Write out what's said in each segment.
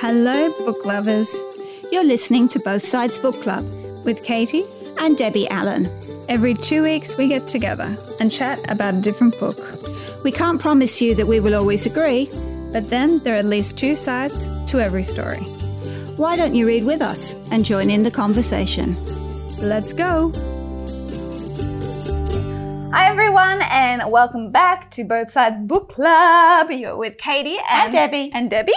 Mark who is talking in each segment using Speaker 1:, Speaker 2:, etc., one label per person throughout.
Speaker 1: Hello, book lovers.
Speaker 2: You're listening to Both Sides Book Club
Speaker 1: with Katie
Speaker 2: and Debbie Allen.
Speaker 1: Every two weeks, we get together and chat about a different book.
Speaker 2: We can't promise you that we will always agree,
Speaker 1: but then there are at least two sides to every story.
Speaker 2: Why don't you read with us and join in the conversation?
Speaker 1: Let's go! Hi everyone, and welcome back to Both Sides Book Club. You're with Katie and,
Speaker 2: and, Debbie.
Speaker 1: And Debbie.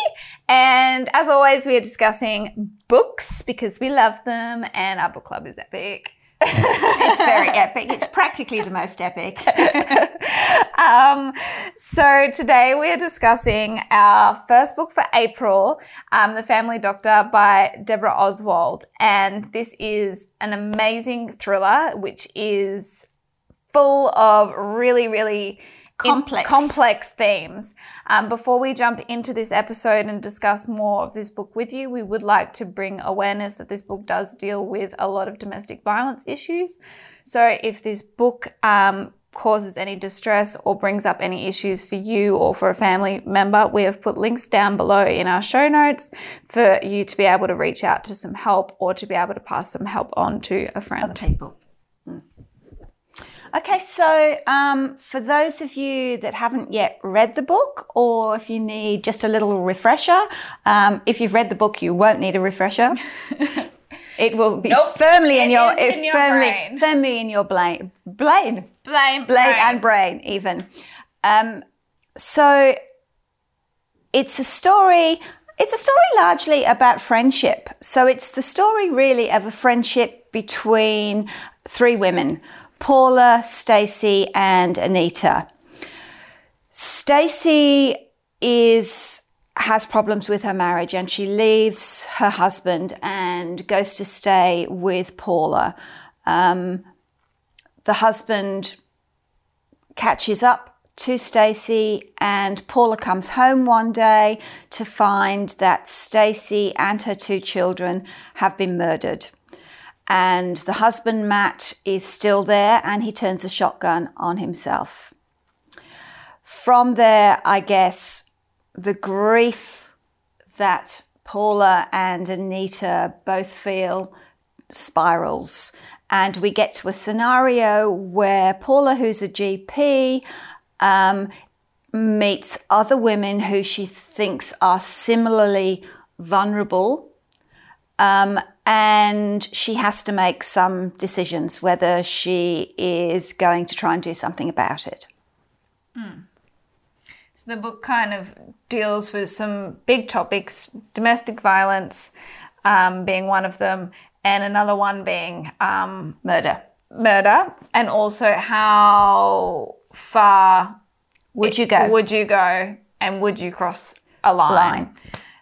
Speaker 1: And as always, we are discussing books because we love them, and our book club is epic.
Speaker 2: it's very epic. It's practically the most epic.
Speaker 1: um, so today we are discussing our first book for April, um, The Family Doctor by Debra Oswald, and this is an amazing thriller, which is full of really, really
Speaker 2: complex,
Speaker 1: complex themes. Um, before we jump into this episode and discuss more of this book with you, we would like to bring awareness that this book does deal with a lot of domestic violence issues. So if this book um, causes any distress or brings up any issues for you or for a family member, we have put links down below in our show notes for you to be able to reach out to some help or to be able to pass some help on to a friend.
Speaker 2: Other people. Okay, so um, for those of you that haven't yet read the book, or if you need just a little refresher, um, if you've read the book, you won't need a refresher. it will be
Speaker 1: nope.
Speaker 2: firmly in your,
Speaker 1: in your
Speaker 2: firmly,
Speaker 1: brain.
Speaker 2: firmly in your brain, brain,
Speaker 1: blame,
Speaker 2: brain, and brain, even. Um, so it's a story. It's a story largely about friendship. So it's the story really of a friendship between three women Paula, Stacy, and Anita. Stacy is has problems with her marriage and she leaves her husband and goes to stay with Paula. Um, the husband catches up to Stacy and Paula comes home one day to find that Stacy and her two children have been murdered and the husband Matt is still there and he turns a shotgun on himself. From there, I guess the grief that Paula and Anita both feel spirals. And we get to a scenario where Paula, who's a GP, um, meets other women who she thinks are similarly vulnerable. Um, and she has to make some decisions whether she is going to try and do something about it.
Speaker 1: Mm. So the book kind of deals with some big topics domestic violence um, being one of them, and another one being um,
Speaker 2: murder.
Speaker 1: Murder, and also how far
Speaker 2: would you go?
Speaker 1: Would you go, and would you cross a line? line.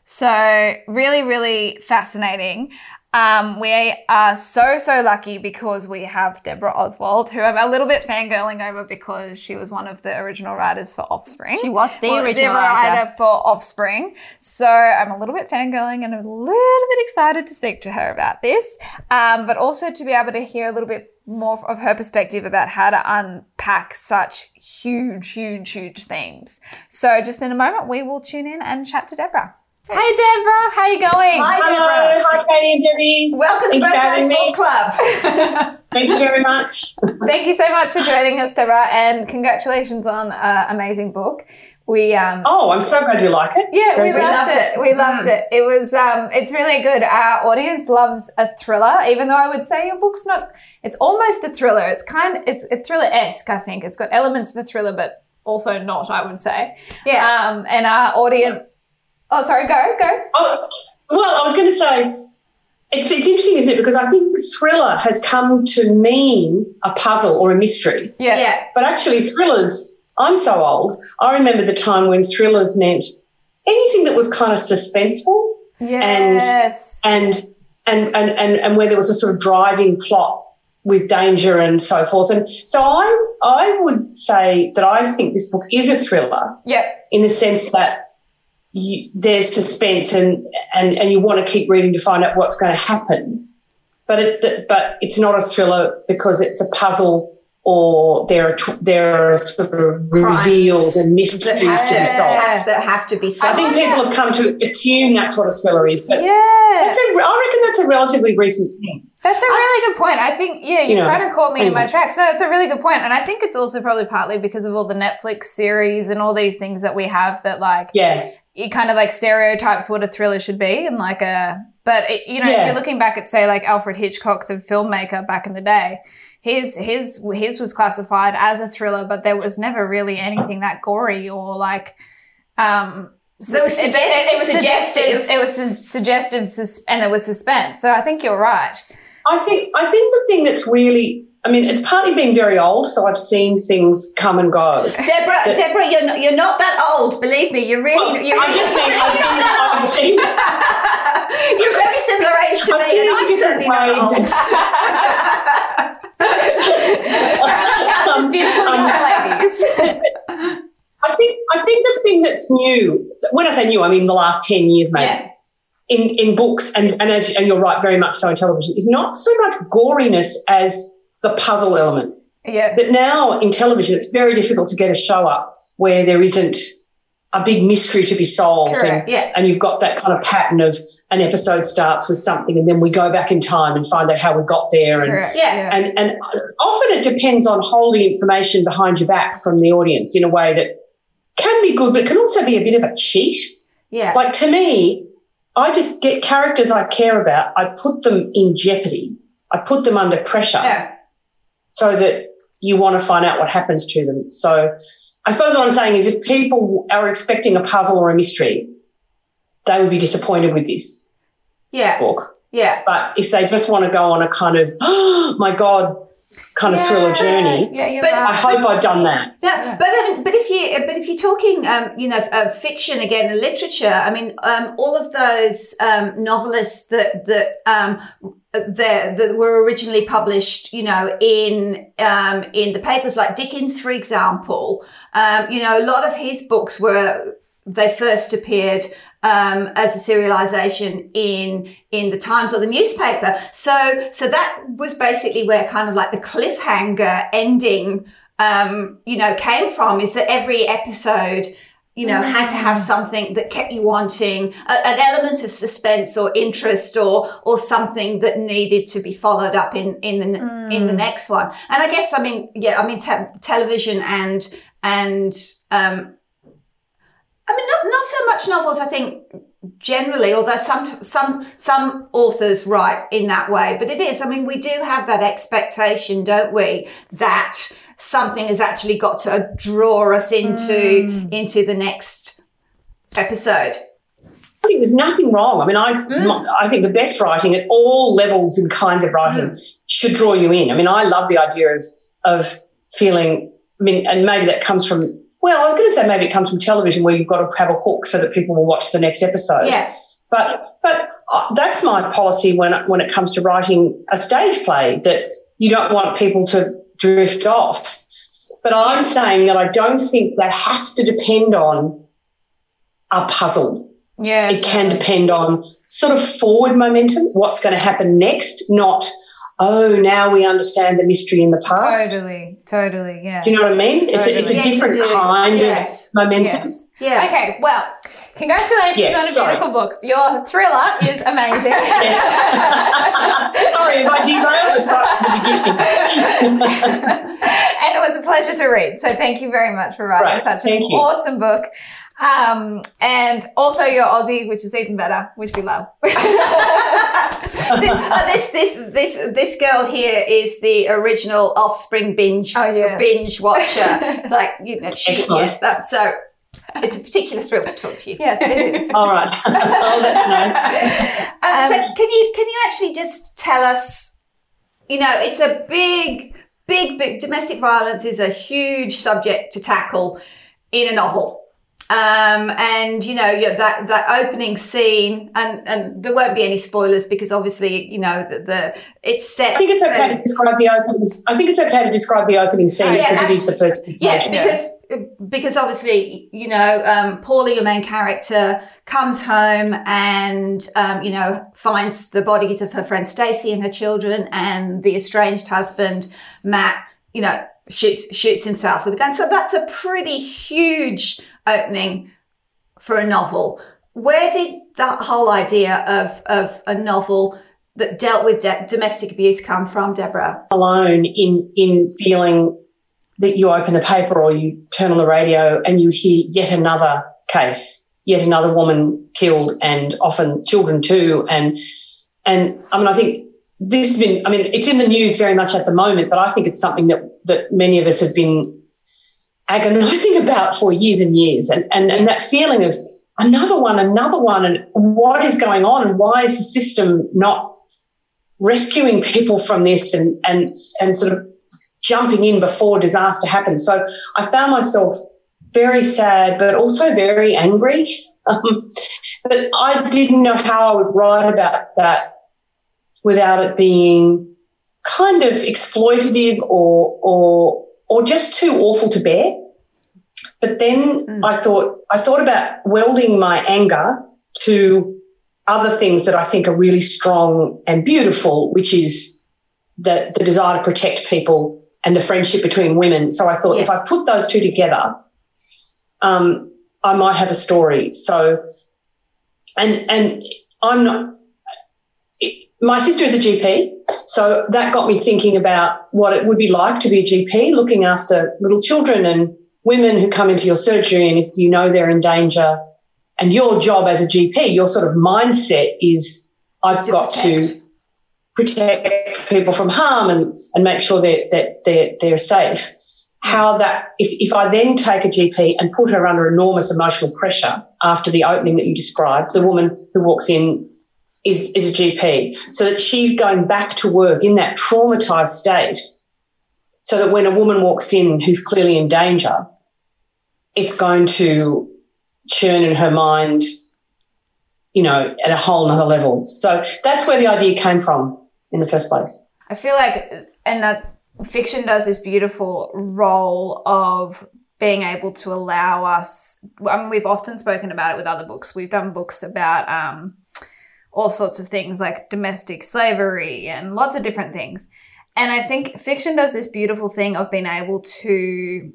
Speaker 1: So, really, really fascinating. Um, we are so, so lucky because we have Debra Oswald, who I'm a little bit fangirling over because she was one of the original writers for Offspring.
Speaker 2: She was the
Speaker 1: well,
Speaker 2: original
Speaker 1: the
Speaker 2: writer.
Speaker 1: writer for Offspring. So I'm a little bit fangirling and a little bit excited to speak to her about this, um, but also to be able to hear a little bit more of her perspective about how to unpack such huge, huge, huge themes. So just in a moment, we will tune in and chat to Debra. Hey Debra, how are you going?
Speaker 2: Hi,
Speaker 3: Hello,
Speaker 2: Debra.
Speaker 3: hi Katie and Debbie.
Speaker 2: Welcome
Speaker 3: Thank
Speaker 2: to
Speaker 3: you for having
Speaker 2: Club.
Speaker 3: Thank you very much.
Speaker 1: Thank you so much for joining us, Debra, and congratulations on an amazing book. We um,
Speaker 3: Oh, I'm so glad you like it.
Speaker 1: yeah,
Speaker 3: Very
Speaker 1: we
Speaker 3: good.
Speaker 1: loved,
Speaker 2: loved
Speaker 1: it.
Speaker 2: it.
Speaker 1: We loved
Speaker 2: Mm.
Speaker 1: it. It was um, it's really good. Our audience loves a thriller, even though I would say your book's not. It's almost a thriller. It's kind. It's a thriller esque. I think it's got elements of a thriller, but also not. I would say.
Speaker 2: Yeah.
Speaker 1: Um, and our audience. Oh, sorry. Go go.
Speaker 3: Oh, well, I was going to say, it's, it's interesting, isn't it? Because I think thriller has come to mean a puzzle or a mystery.
Speaker 1: Yeah.
Speaker 2: yeah.
Speaker 3: But actually, thrillers, I'm so old. I remember the time when thrillers meant anything that was kind of suspenseful
Speaker 1: Yes.
Speaker 3: and and and and, and where there was a sort of driving plot with danger and so forth. And so I I would say that I think this book is a thriller
Speaker 1: yep.
Speaker 3: in the sense that you, there's suspense and, and and you want to keep reading to find out what's going to happen. But it but it's not a thriller because it's a puzzle or there are there are sort of reveals and mysteries to be solved.
Speaker 2: that have to be solved.
Speaker 3: I think people have come to assume that's what a thriller is, but
Speaker 1: Yeah.
Speaker 3: that's a, I reckon that's a relatively recent thing.
Speaker 1: That's a really good point. I think, yeah, you've
Speaker 3: You know,
Speaker 1: kind of caught me in my tracks. No, it's a really good point. And I think it's also probably partly because of all the Netflix series and all these things that we have that, like,
Speaker 3: Yeah,
Speaker 1: it kind of like stereotypes what a thriller should be and like a but it, you know if you're looking back at say like alfred hitchcock the filmmaker back in the day his his his was classified as a thriller but there was never really anything that gory or like um
Speaker 2: was
Speaker 1: it, it- it was
Speaker 2: suggestive.
Speaker 1: suggestive. It was su- suggestive sus- and it was suspense. So i think you're right.
Speaker 3: I think I think the thing that's really I mean, it's partly being very old, so I've seen things come and go.
Speaker 2: Debra,
Speaker 3: that-
Speaker 2: Debra, you're not, you're not that old. Believe me, you're really.
Speaker 3: Well,
Speaker 2: you're,
Speaker 3: I just mean
Speaker 2: you're
Speaker 3: I've,
Speaker 2: not
Speaker 3: been,
Speaker 2: that
Speaker 3: I've
Speaker 2: old.
Speaker 3: seen
Speaker 2: You're very similar age to
Speaker 3: I've
Speaker 2: me,
Speaker 3: seen
Speaker 2: and
Speaker 3: it
Speaker 2: I'm
Speaker 3: different
Speaker 2: certainly not
Speaker 3: ways.
Speaker 2: old.
Speaker 3: Um,
Speaker 1: beautiful
Speaker 3: um, I think I think the thing that's new, when I say new, I mean the last ten years, maybe.
Speaker 2: Yeah.
Speaker 3: In, in books and, and as and you're right, very much so in television, is not so much goriness as the puzzle element.
Speaker 1: yeah
Speaker 3: That now in television, it's very difficult to get a show up where there isn't a big mystery to be solved,
Speaker 1: Correct.
Speaker 3: and
Speaker 2: Yeah.
Speaker 3: and you've got that kind of pattern of an episode starts with something, and then we go back in time and find out how we got there, and
Speaker 1: correct
Speaker 2: Yeah.
Speaker 3: and and often it depends on holding information behind your back from the audience in a way that can be good, but can also be a bit of a cheat.
Speaker 2: Yeah.
Speaker 3: Like to me, I just get characters I care about, I put them in jeopardy, I put them under pressure
Speaker 2: yeah.
Speaker 3: So that you want to find out what happens to them. So I suppose what I'm saying is if people are expecting a puzzle or a mystery, they would be disappointed with this
Speaker 2: Yeah.
Speaker 3: book.
Speaker 2: Yeah.
Speaker 3: But if they just want to go on a kind of, oh my God, kind of thriller journey,
Speaker 1: yeah you're
Speaker 2: But-
Speaker 3: I
Speaker 1: right.
Speaker 3: hope I've done that.
Speaker 2: Yeah, but um, but if you but if you're talking, um, you know, uh, fiction again, and literature. I mean, um, all of those um, novelists that that that that were originally published, you know, in um, in the papers like Dickens, for example. Um, you know, a lot of his books were they first appeared um, as a serialization in in the Times or the newspaper. So so that was basically where kind of like the cliffhanger ending, um, you know, came from. Is that every episode. You know, had to have something that kept you wanting, a, an element of suspense or interest, or or something that needed to be followed up in in the in the next one. And I guess I mean, yeah, I mean, te- television and and um, I mean, not, not so much novels, I think, generally, although some, some, some authors write in that way, but it is, I mean, we do have that expectation, don't we, that something has actually got to draw us into, into the next episode.
Speaker 3: I think there's nothing wrong. I mean, I
Speaker 2: Mm.
Speaker 3: I think the best writing at all levels and kinds of writing should draw you in. I mean, I love the idea of of feeling. I mean, and maybe that comes from. Well, I was going to say maybe it comes from television where you've got to have a hook so that people will watch the next episode.
Speaker 2: Yeah.
Speaker 3: But but uh, that's my policy when when it comes to writing a stage play that you don't want people to drift off. But I'm saying that I don't think that has to depend on a puzzle
Speaker 1: yeah
Speaker 3: it can depend on sort of forward momentum, what's going to happen next, not, oh, now we understand the mystery in the past.
Speaker 1: totally totally yeah
Speaker 3: Do you know what I mean? It's a, it's a
Speaker 2: Yes,
Speaker 3: different kind
Speaker 2: Yes.
Speaker 3: of momentum.
Speaker 1: yes
Speaker 2: Yeah.
Speaker 1: Okay, well, congratulations
Speaker 3: Yes,
Speaker 1: on a
Speaker 3: sorry.
Speaker 1: beautiful book. Your thriller is amazing.
Speaker 3: Sorry if I derailed us right from the beginning.
Speaker 1: and it was a pleasure to read. So thank you very much for writing
Speaker 3: Right,
Speaker 1: such
Speaker 3: thank
Speaker 1: an
Speaker 3: you.
Speaker 1: awesome book. Um, and also you're Aussie, which is even better, which we love.
Speaker 2: this, uh, this this this this girl here is the original Offspring binge
Speaker 1: Oh, yes.
Speaker 2: binge watcher. like you know, she
Speaker 3: Excellent.
Speaker 2: yeah, that, so it's a particular thrill to talk to you.
Speaker 1: yes, it is.
Speaker 3: All right. oh, that's nice.
Speaker 2: Um, so
Speaker 1: Um,
Speaker 2: can you can you actually just tell us? You know, it's a big, big, big domestic violence is a huge subject to tackle in a novel. Um, and you know, yeah, that that opening scene, and and there won't be any spoilers because obviously, you know, the, the it's set.
Speaker 3: I think it's okay to describe the opening. I think it's okay to describe the opening scene
Speaker 2: Oh, yeah,
Speaker 3: because it is the first.
Speaker 2: Yeah,
Speaker 3: page.
Speaker 2: because because obviously you know um, Paulie, your main character, comes home and um, you know finds the bodies of her friend Stacey and her children, and the estranged husband Matt. You know shoots shoots himself with a gun. So that's a pretty huge opening for a novel. Where did that whole idea of of a novel that dealt with de- domestic abuse come from, Debra?
Speaker 3: Alone in in feeling that you open the paper or you turn on the radio and you hear yet another case, yet another woman killed, and often children too, and and I mean I think this has been, I mean, it's in the news very much at the moment, but I think it's something that, that many of us have been agonizing about for years and years. And, and, and that feeling of another one, another one, and what is going on and why is the system not rescuing people from this and, and, and sort of jumping in before disaster happens. So I found myself very sad, but also very angry. Um, but I didn't know how I would write about that without it being kind of exploitative or or or just too awful to bear. But then mm. I thought I thought about welding my anger to other things that I think are really strong and beautiful, which is the, the desire to protect people and the friendship between women. So I thought yes. if I put those two together, um, I might have a story. So, and and I'm not my sister is a GP, so that got me thinking about what it would be like to be a GP, looking after little children and women who come into your surgery, and if you know they're in danger, and your job as a GP, your sort of mindset is I've to got protect. to protect people from harm and, and make sure that, that they're, they're safe. How that, if, if I then take a GP and put her under enormous emotional pressure after the opening that you described, the woman who walks in is, is a GP, so that she's going back to work in that traumatized state, so that when a woman walks in who's clearly in danger, it's going to churn in her mind, you know, at a whole nother level. So that's where the idea came from in the first place.
Speaker 1: I feel like, and that fiction does this beautiful role of being able to allow us. I mean, we've often spoken about it with other books. We've done books about um, all sorts of things like domestic slavery and lots of different things. And I think fiction does this beautiful thing of being able to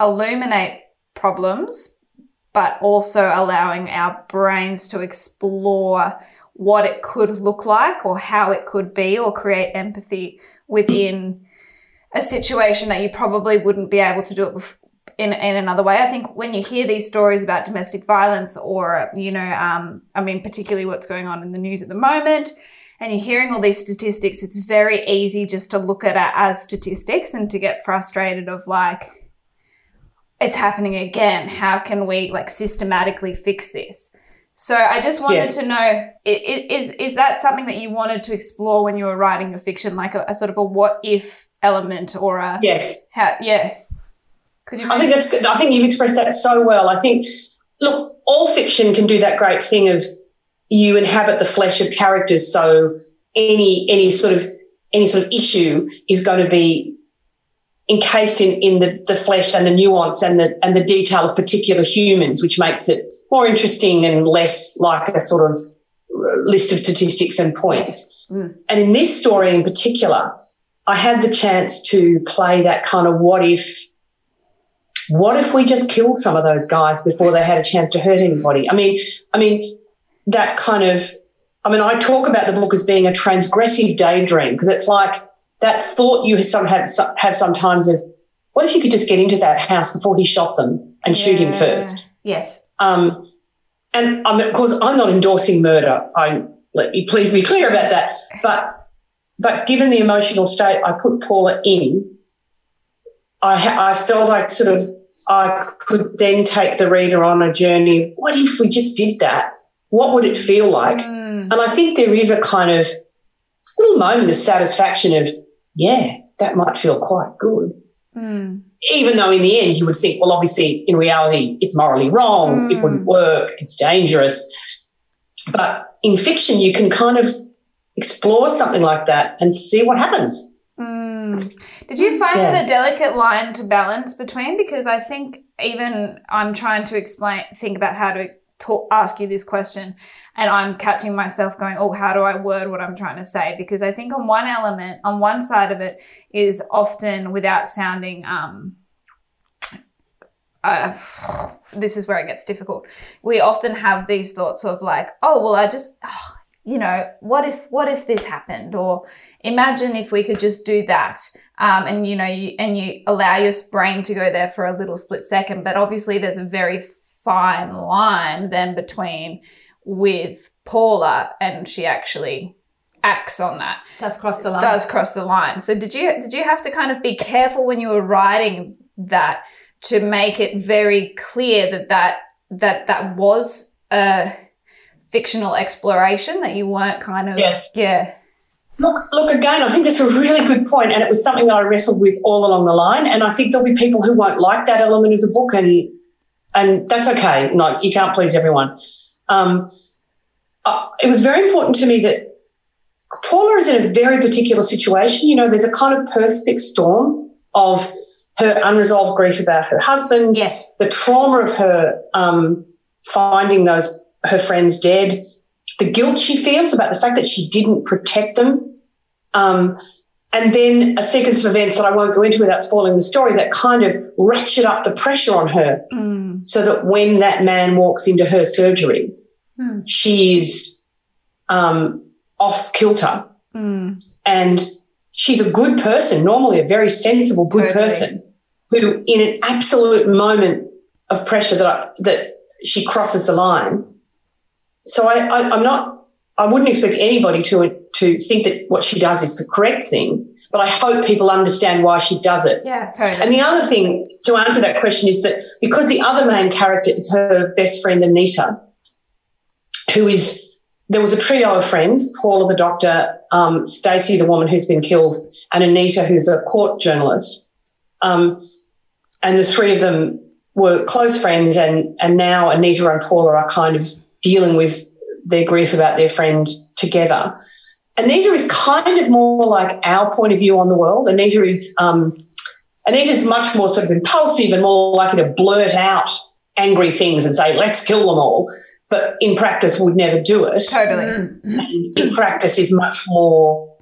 Speaker 1: illuminate problems, but also allowing our brains to explore what it could look like or how it could be or create empathy within a situation that you probably wouldn't be able to do it in, in another way. I think when you hear these stories about domestic violence or, you know, um, I mean, particularly what's going on in the news at the moment, and you're hearing all these statistics, it's very easy just to look at it as statistics and to get frustrated of like, it's happening again. How can we like systematically fix this? So I just wanted yes. to know, is, is that something that you wanted to explore when you were writing your fiction, like a, a sort of a what if element or a,
Speaker 3: yes.
Speaker 1: How, yeah.
Speaker 3: I think that's good. I think you've expressed that so well. I think, look, all fiction can do that great thing of you inhabit the flesh of characters. So any any sort of any sort of issue is going to be encased in, in the, the flesh and the nuance and the and the detail of particular humans, which makes it more interesting and less like a sort of list of statistics and points. Mm. And in this story in particular, I had the chance to play that kind of what if what if we just killed some of those guys before they had a chance to hurt anybody? I mean, I mean, that kind of, I mean, I talk about the book as being a transgressive daydream because it's like that thought you some have, have sometimes of, what if you could just get into that house before he shot them and yeah. shoot him first?
Speaker 2: Yes.
Speaker 3: Um, and I mean, of course, I'm not endorsing murder. I let me please be clear about that. But but given the emotional state I put Paula in, I, I felt like sort of I could then take the reader on a journey of what if we just did that? What would it feel like? Mm. And I think there is a kind of little moment of satisfaction of, yeah, that might feel quite good. Mm. Even though in the end you would think, well, obviously in reality it's morally wrong, mm. it wouldn't work, it's dangerous. But in fiction, you can kind of explore something like that and see what happens.
Speaker 1: Mm. Did you find yeah. it a delicate line to balance between? Because I think even I'm trying to explain, think about how to talk, ask you this question and I'm catching myself going, oh, how do I word what I'm trying to say? Because I think on one element, on one side of it is often without sounding, um, uh, this is where it gets difficult. We often have these thoughts of like, oh, well, I just, oh, you know, what if, what if this happened? Or imagine if we could just do that. Um, and you know, you, and you allow your brain to go there for a little split second. But obviously there's a very fine line then between with Paula and she actually acts on that.
Speaker 2: Does cross the line.
Speaker 1: Does cross the line. So did you did you have to kind of be careful when you were writing that to make it very clear that that that that was a fictional exploration that you weren't kind of
Speaker 3: yes
Speaker 1: yeah
Speaker 3: Look, look again. I think that's a really good point, and it was something that I wrestled with all along the line. And I think there'll be people who won't like that element of the book, and and that's okay. Like you can't please everyone. Um, uh, it was very important to me that Paula is in a very particular situation. You know, there's a kind of perfect storm of her unresolved grief about her husband,
Speaker 2: Yeah.
Speaker 3: the trauma of her um, finding those her friends dead, the guilt she feels about the fact that she didn't protect them, um, and then a sequence of events that I won't go into without spoiling the story that kind of ratchet up the pressure on her,
Speaker 1: Mm.
Speaker 3: so that when that man walks into her surgery,
Speaker 1: Hmm.
Speaker 3: she's um, off kilter
Speaker 1: Mm.
Speaker 3: and she's a good person, normally a very sensible, good
Speaker 1: Totally.
Speaker 3: person, who, in an absolute moment of pressure that I, that she crosses the line. So I, I, I'm not. I wouldn't expect anybody to to think that what she does is the correct thing, but I hope people understand why she does it.
Speaker 2: Yeah.
Speaker 1: Totally.
Speaker 3: And the other thing to answer that question is that because the other main character is her best friend Anita, who is there was a trio of friends: Paula, the doctor, um, Stacey, the woman who's been killed, and Anita, who's a court journalist. Um, and the three of them were close friends, and and now Anita and Paula are kind of dealing with their grief about their friend together. Anita is kind of more like our point of view on the world. Anita is um, Anita's much more sort of impulsive and more likely to blurt out angry things and say, let's kill them all. But in practice, would never do it.
Speaker 1: totally.
Speaker 3: And in practice, is much more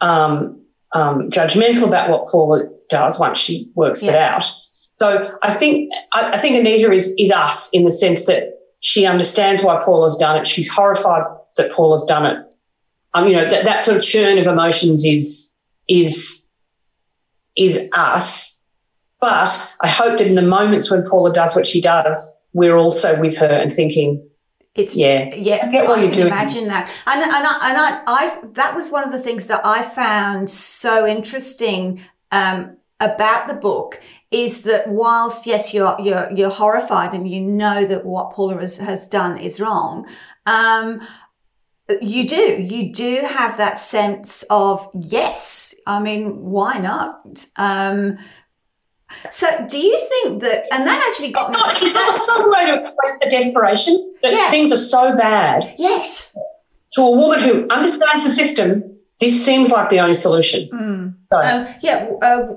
Speaker 3: um, um, judgmental about what Paula does once she works it out. So I think I, I think Anita is is us in the sense that she understands why Paula's done it. She's horrified that Paula's done it. Um, you know that that sort of churn of emotions is is is us. But I hope that in the moments when Paula does what she does, we're also with her and thinking,
Speaker 2: It's
Speaker 3: Yeah.
Speaker 2: yeah.
Speaker 3: I get what
Speaker 2: I
Speaker 3: you're
Speaker 2: can
Speaker 3: doing.
Speaker 2: imagine that, and and I, and I, I that was one of the things that I found so interesting um, about the book is that whilst yes you're you're you're horrified and you know that what Paula has, has done is wrong. Um, you do you do have that sense of yes i mean why not um so do you think that and that actually got
Speaker 3: It's not, it's not a way to express the desperation that
Speaker 2: Yeah.
Speaker 3: things are so bad
Speaker 2: yes
Speaker 3: to a woman who understands the system. This seems like the only solution.
Speaker 1: Mm.
Speaker 3: So,
Speaker 2: Um, yeah. Uh,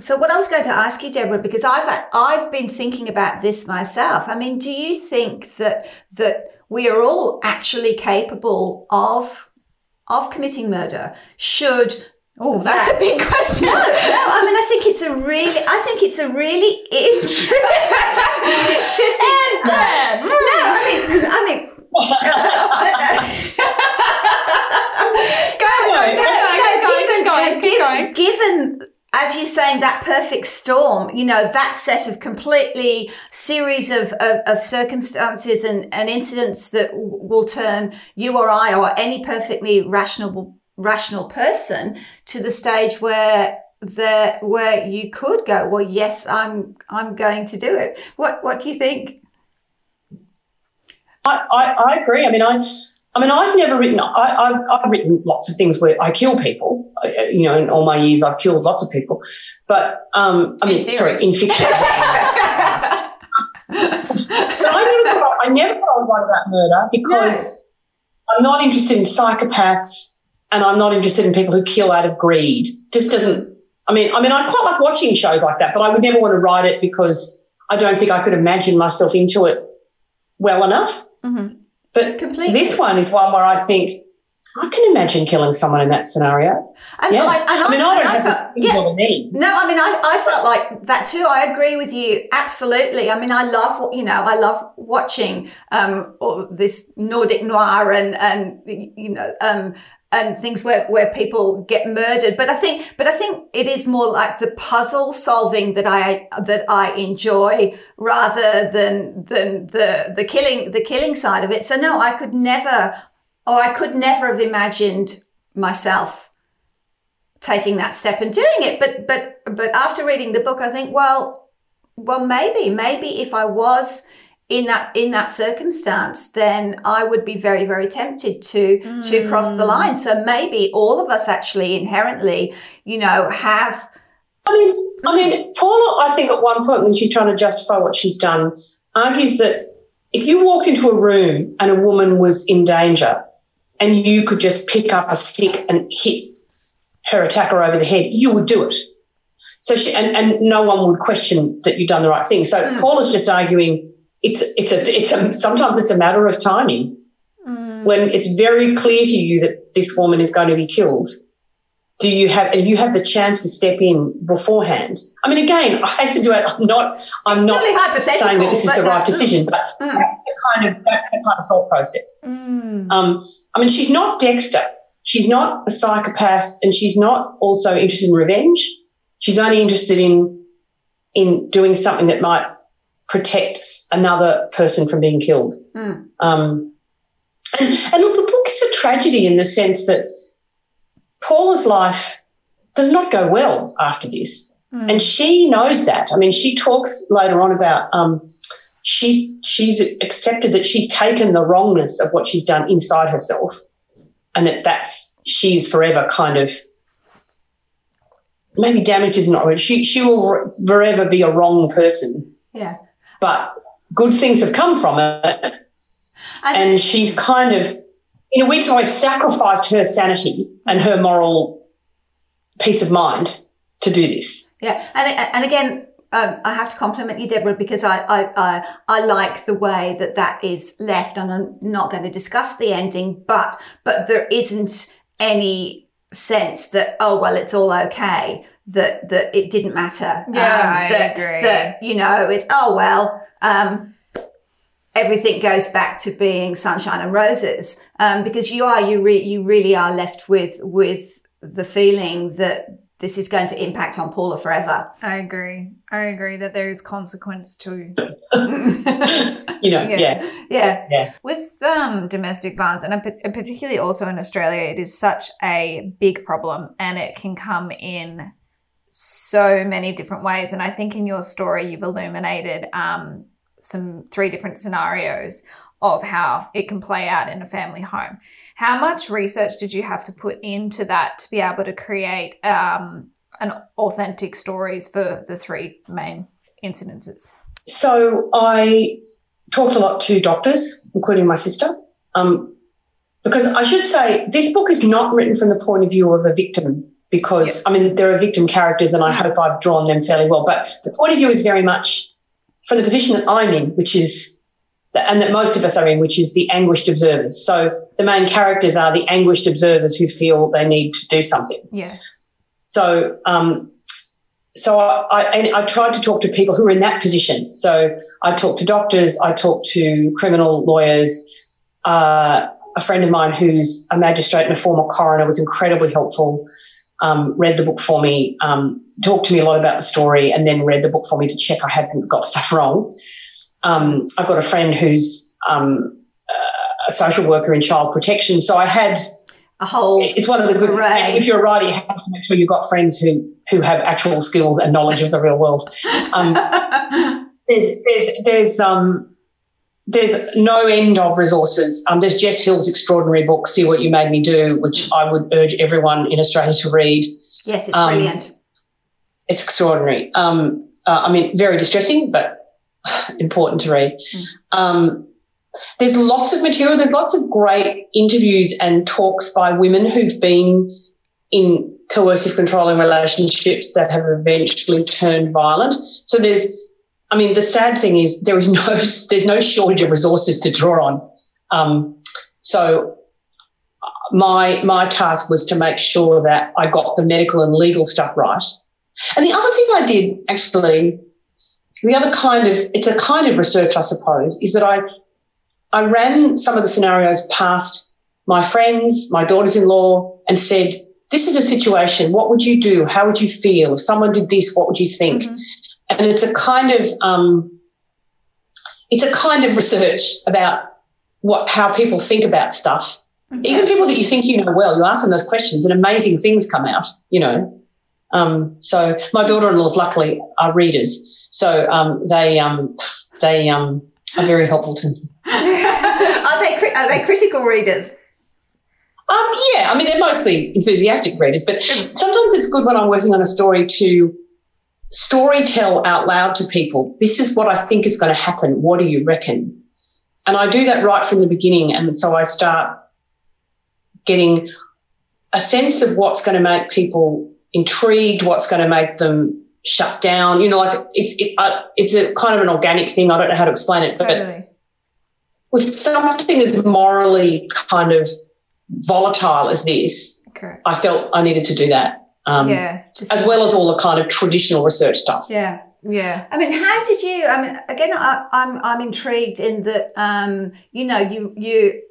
Speaker 2: so what I was going to ask you, Debra, because I've I've been thinking about this myself. I mean, do you think that that we are all actually capable of of committing murder? Should
Speaker 1: Oh, that's a big question.
Speaker 2: no, no. I mean, I think it's a really, I think it's a really interesting.
Speaker 1: And then-
Speaker 2: no, I mean, I mean.
Speaker 1: Go, go, go, go, keep going, keep going, keep
Speaker 2: given as you're saying that perfect storm you know that set of completely series of, of, of circumstances and, and incidents that w- will turn you or i or any perfectly rational rational person to the stage where the where you could go well yes i'm i'm going to do it what what do you think
Speaker 3: I, I, I agree. I mean, I, I mean, I've never written. I, I've, I've written lots of things where I kill people. You know, in all my years, I've killed lots of people. But um, I mean,
Speaker 1: In
Speaker 3: sorry, in fiction. But I never thought I never thought I would write about murder because I'm not interested in psychopaths and I'm not interested in people who kill out of greed. Just doesn't. I mean, I mean, I quite like watching shows like that, but I would never want to write it because I don't think I could imagine myself into it well enough. Mm-hmm. But Completely. this one is one where I think I can imagine killing someone in that scenario.
Speaker 2: And yeah. I, and I, mean, I, I don't have felt, to yeah. No, I mean, I, I felt like that too. I agree with you. Absolutely. I mean, I love, you know, I love watching, um, this Nordic noir and, and, you know, um, and things where, where people get murdered. But I think, but I think it is more like the puzzle solving that I, that I enjoy rather than, than the, the killing, the killing side of it. So no, I could never, oh, I could never have imagined myself taking that step and doing it. But, but, but after reading the book, I think, well, well, maybe, maybe if I was in that in that circumstance, then I would be very, very tempted to mm. to cross the line. So maybe all of us actually inherently, you know, have.
Speaker 3: I mean, I mean, Paula, I think at one point when she's trying to justify what she's done, argues that if you walked into a room and a woman was in danger, and you could just pick up a stick and hit her attacker over the head, you would do it. So she and, and no one would question that you've done the right thing. So mm. Paula's just arguing it's it's a it's a sometimes it's a matter of timing. Mm. When it's very clear to you that this woman is going to be killed, do you have if you have the chance to step in beforehand? I mean, again, I hate to do it. I'm not I'm
Speaker 2: it's
Speaker 3: not
Speaker 2: saying
Speaker 3: that this is the right decision, but mm. that's the kind of that's the kind of thought process. Mm. Um, I mean, she's not Dexter. She's not a psychopath, and she's not also interested in revenge. She's only interested in in doing something that might protects another person from being killed. Mm. Um, and, and look, the book is a tragedy in the sense that Paula's life does not go well after this. Mm. And she knows that. I mean, she talks later on about um, she's she's accepted that she's taken the wrongness of what she's done inside herself, and that that's she's forever kind of maybe damage is not right. She she will forever be a wrong person.
Speaker 2: Yeah
Speaker 3: but good things have come from it. and she's kind of, in a weird way, sacrificed her sanity and her moral peace of mind to do this.
Speaker 2: Yeah, and and again, um, I have to compliment you, Debra, because I, I, I, I, like the way that that is left, and I'm not going to discuss the ending, but but there isn't any sense that oh well, it's all okay that that it didn't matter.
Speaker 1: Yeah, um, I
Speaker 2: that,
Speaker 1: agree.
Speaker 2: That you know, it's oh well. Um, everything goes back to being sunshine and roses um, because you are you re- you really are left with with the feeling that this is going to impact on Paula forever.
Speaker 1: I agree. I agree that there is consequence to
Speaker 3: you know, yeah.
Speaker 2: yeah.
Speaker 3: Yeah.
Speaker 1: With um, domestic violence, and particularly also in Australia, it is such a big problem and it can come in so many different ways. And I think in your story, you've illuminated um, some three different scenarios of how it can play out in a family home. How much research did you have to put into that to be able to create um, an authentic stories for the three main incidences?
Speaker 3: So I talked a lot to doctors, including my sister. Um, because I should say, this book is not written from the point of view of a victim because I mean there are victim characters and I hope I've drawn them fairly well. But the point of view is very much from the position that I'm in, which is and that most of us are in, which is the anguished observers. So the main characters are the anguished observers who feel they need to do something.
Speaker 1: Yes.
Speaker 3: So um, so I, I, tried to talk to people who were in that position. So I talked to doctors, I talked to criminal lawyers. Uh, a friend of mine who's a magistrate and a former coroner was incredibly helpful um, read the book for me, um, talked to me a lot about the story, and then read the book for me to check I hadn't got stuff wrong. Um, I've got a friend who's um, a social worker in child protection, so I had
Speaker 2: a whole.
Speaker 3: It's one of the good. Array. If you're a writer, you have to make sure you've got friends who who have actual skills and knowledge of the real world. Um, there's there's there's um there's no end of resources. Um, there's Jess Hill's extraordinary book, See What You Made Me Do, which I would urge everyone in Australia to read.
Speaker 2: Yes, it's um, brilliant.
Speaker 3: It's extraordinary. Um, uh, I mean, very distressing, but important to read. Mm. there's lots of material. There's lots of great interviews and talks by women who've been in coercive controlling relationships that have eventually turned violent. So there's I mean, the sad thing is there is no there's no shortage of resources to draw on. Um, so my my task was to make sure that I got the medical and legal stuff right. And the other thing I did actually, the other kind of it's a kind of research, I suppose, is that I I ran some of the scenarios past my friends, my daughters-in-law, and said, "This is a situation. What would you do? How would you feel if someone did this? What would you think?" Mm-hmm. And it's a kind of um, it's a kind of research about what how people think about stuff Mm-hmm. Even people that you think you know well, you ask them those questions and amazing things come out, you know. Um, so my daughter-in-laws luckily are readers. So um, they um, they um, are very helpful to me.
Speaker 2: are they are they critical readers?
Speaker 3: Um, yeah, I mean they're mostly enthusiastic readers, but sometimes it's good when I'm working on a story to story tell out loud to people. This is what I think is going to happen. What do you reckon? And I do that right from the beginning, and so I start getting a sense of what's going to make people intrigued, what's going to make them shut down. You know, like it's it, uh, it's a kind of an organic thing. I don't know how to explain it, but totally. with something as morally kind of volatile as this, okay. I felt I needed to do that. Um, yeah, as well as all the kind of traditional research stuff.
Speaker 2: Yeah, yeah. I mean, how did you? I mean, again, I, am I'm, I'm intrigued in that. Um, you know, you you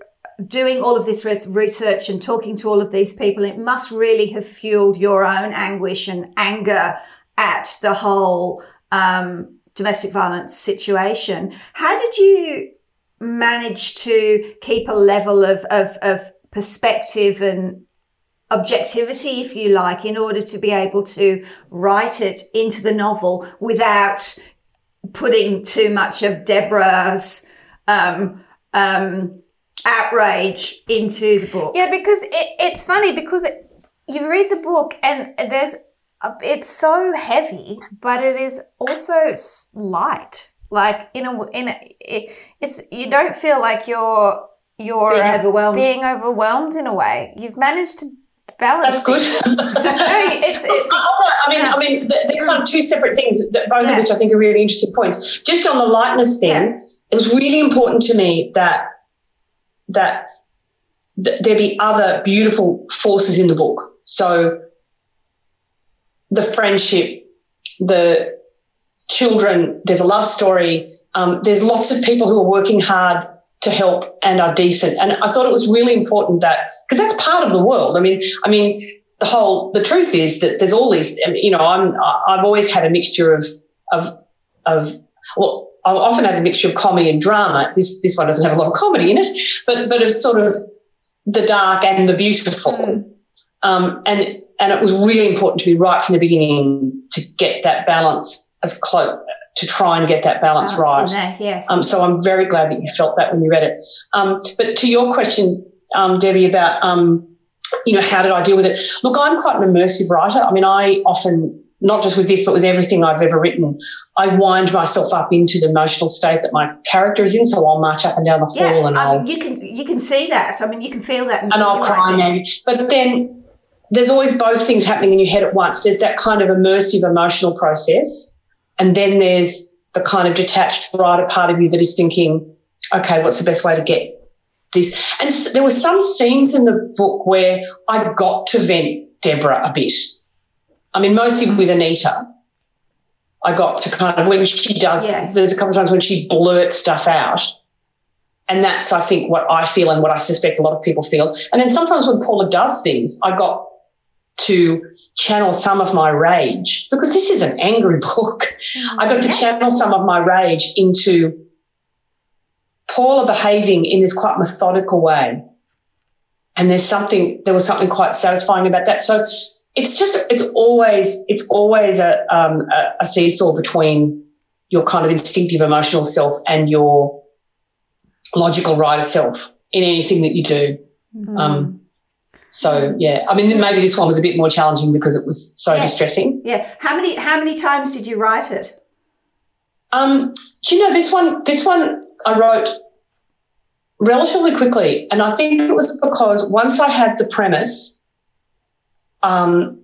Speaker 2: doing all of this research and talking to all of these people, it must really have fueled your own anguish and anger at the whole um, domestic violence situation. How did you manage to keep a level of, of, of perspective and objectivity, if you like, in order to be able to write it into the novel without putting too much of Debra's um, um, outrage into the book.
Speaker 1: Yeah, because it, it's funny because it, you read the book and there's it's so heavy, but it is also light. Like in a in a, it, it's you don't feel like you're you're
Speaker 2: being overwhelmed.
Speaker 1: Being overwhelmed in a way. You've managed to balance.
Speaker 3: That's good. no, it's. It, I mean, yeah. I mean, they're kind of two separate things, both yeah. of which I think are really interesting points. Just on the lightness thing, yeah. it was really important to me that that th- there be other beautiful forces in the book. So the friendship, the children, there's a love story. Um, there's lots of people who are working hard to help and are decent. And I thought it was really important that because that's part of the world. I mean, I mean, the whole the truth is that there's all these. You know, I'm I've always had a mixture of of of well, I've often had a mixture of comedy and drama. This this one doesn't have a lot of comedy in it, but but of sort of the dark and the beautiful. Mm. Um, and and it was really important to be right from the beginning to get that balance as close to try and get that balance right.
Speaker 2: yes.
Speaker 3: Um, so I'm very glad that you felt that when you read it. Um, but to your question, um, Debbie, about um, you know how did I deal with it? Look, I'm quite an immersive writer. I mean, I often not just with this, but with everything I've ever written, I wind myself up into the emotional state that my character is in. So I'll march up and down the hall
Speaker 2: yeah,
Speaker 3: and
Speaker 2: I'll. You can you can see that. I mean, you can feel that.
Speaker 3: And I'll cry maybe. But then there's always both things happening in your head at once. There's that kind of immersive emotional process, and then there's the kind of detached writer part of you that is thinking, okay, what's the best way to get this? And there were some scenes in the book where I got to vent Debra a bit I mean, mostly with Anita. I got to kind of when she does. Yes. There's a couple of times when she blurts stuff out, and that's I think what I feel and what I suspect a lot of people feel. And then sometimes when Paula does things, I got to channel some of my rage because this is an angry book. I got to channel some of my rage into Paula behaving in this quite methodical way. And there's something, there was something quite satisfying about that. So it's just it's always it's always a, um, a, a seesaw between your kind of instinctive emotional self and your logical writer self in anything that you do. Mm. Um, so yeah, I mean maybe this one was a bit more challenging because it was so yes. distressing.
Speaker 2: Yeah. How many how many times did you write it?
Speaker 3: Um, do you know this one? This one I wrote relatively quickly, and I think it was because once I had the premise um,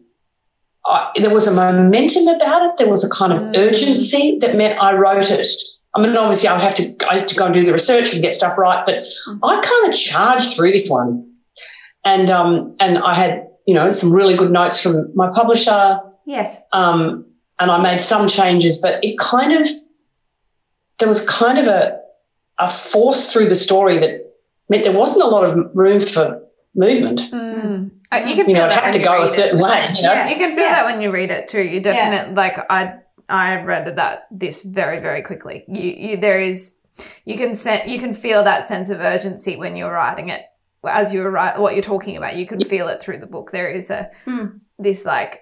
Speaker 3: I, there was a momentum about it. There was a kind of mm. urgency that meant I wrote it I mean, obviously, I would have to, I had to go and do the research and get stuff right, but mm. I kind of charged through this one, and um, and I had you know some really good notes from my publisher.
Speaker 2: Yes.
Speaker 3: Um, and I made some changes, but it kind of there was kind of a a force through the story that meant there wasn't a lot of room for movement.
Speaker 1: Mm. Uh, you can
Speaker 3: you
Speaker 1: feel
Speaker 3: know, it had to go a certain
Speaker 1: it.
Speaker 3: way. You know,
Speaker 1: yeah. you can feel yeah. that when you read it too. You definitely yeah. like I I read that this very very quickly. You, you there is you can set you can feel that sense of urgency when you're writing it as you're right, what you're talking about. You can feel it through the book. There is a
Speaker 2: mm.
Speaker 1: this like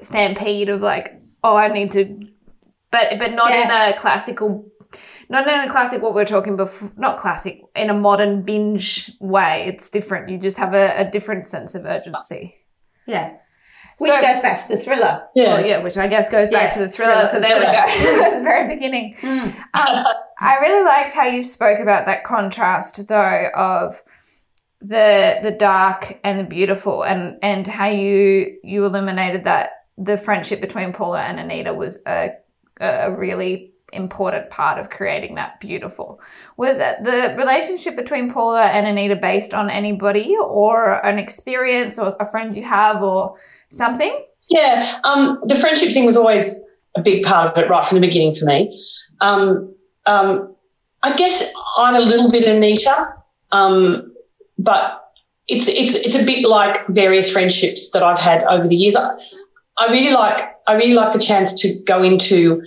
Speaker 1: stampede of like oh I need to, but but not in a classical not in a classic what we are talking before not classic in a modern binge way it's different you just have a, a different sense of urgency
Speaker 2: yeah which so, goes back to the thriller.
Speaker 1: Yeah, well, yeah, which I guess goes back yes, to the thriller. thriller. So there we go, at the very beginning. Mm. Um, I really liked how you spoke about that contrast, though, of the the dark and the beautiful, and and how you you illuminated that the friendship between Paula and Anita was a a really important part of creating that beautiful. Was the relationship between Paula and Anita based on anybody or an experience or a friend you have or something?
Speaker 3: Yeah, um, the friendship thing was always a big part of it right from the beginning for me. Um, um, I guess I'm a little bit Anita, um, but it's it's it's a bit like various friendships that I've had over the years. I, I really like I really like the chance to go into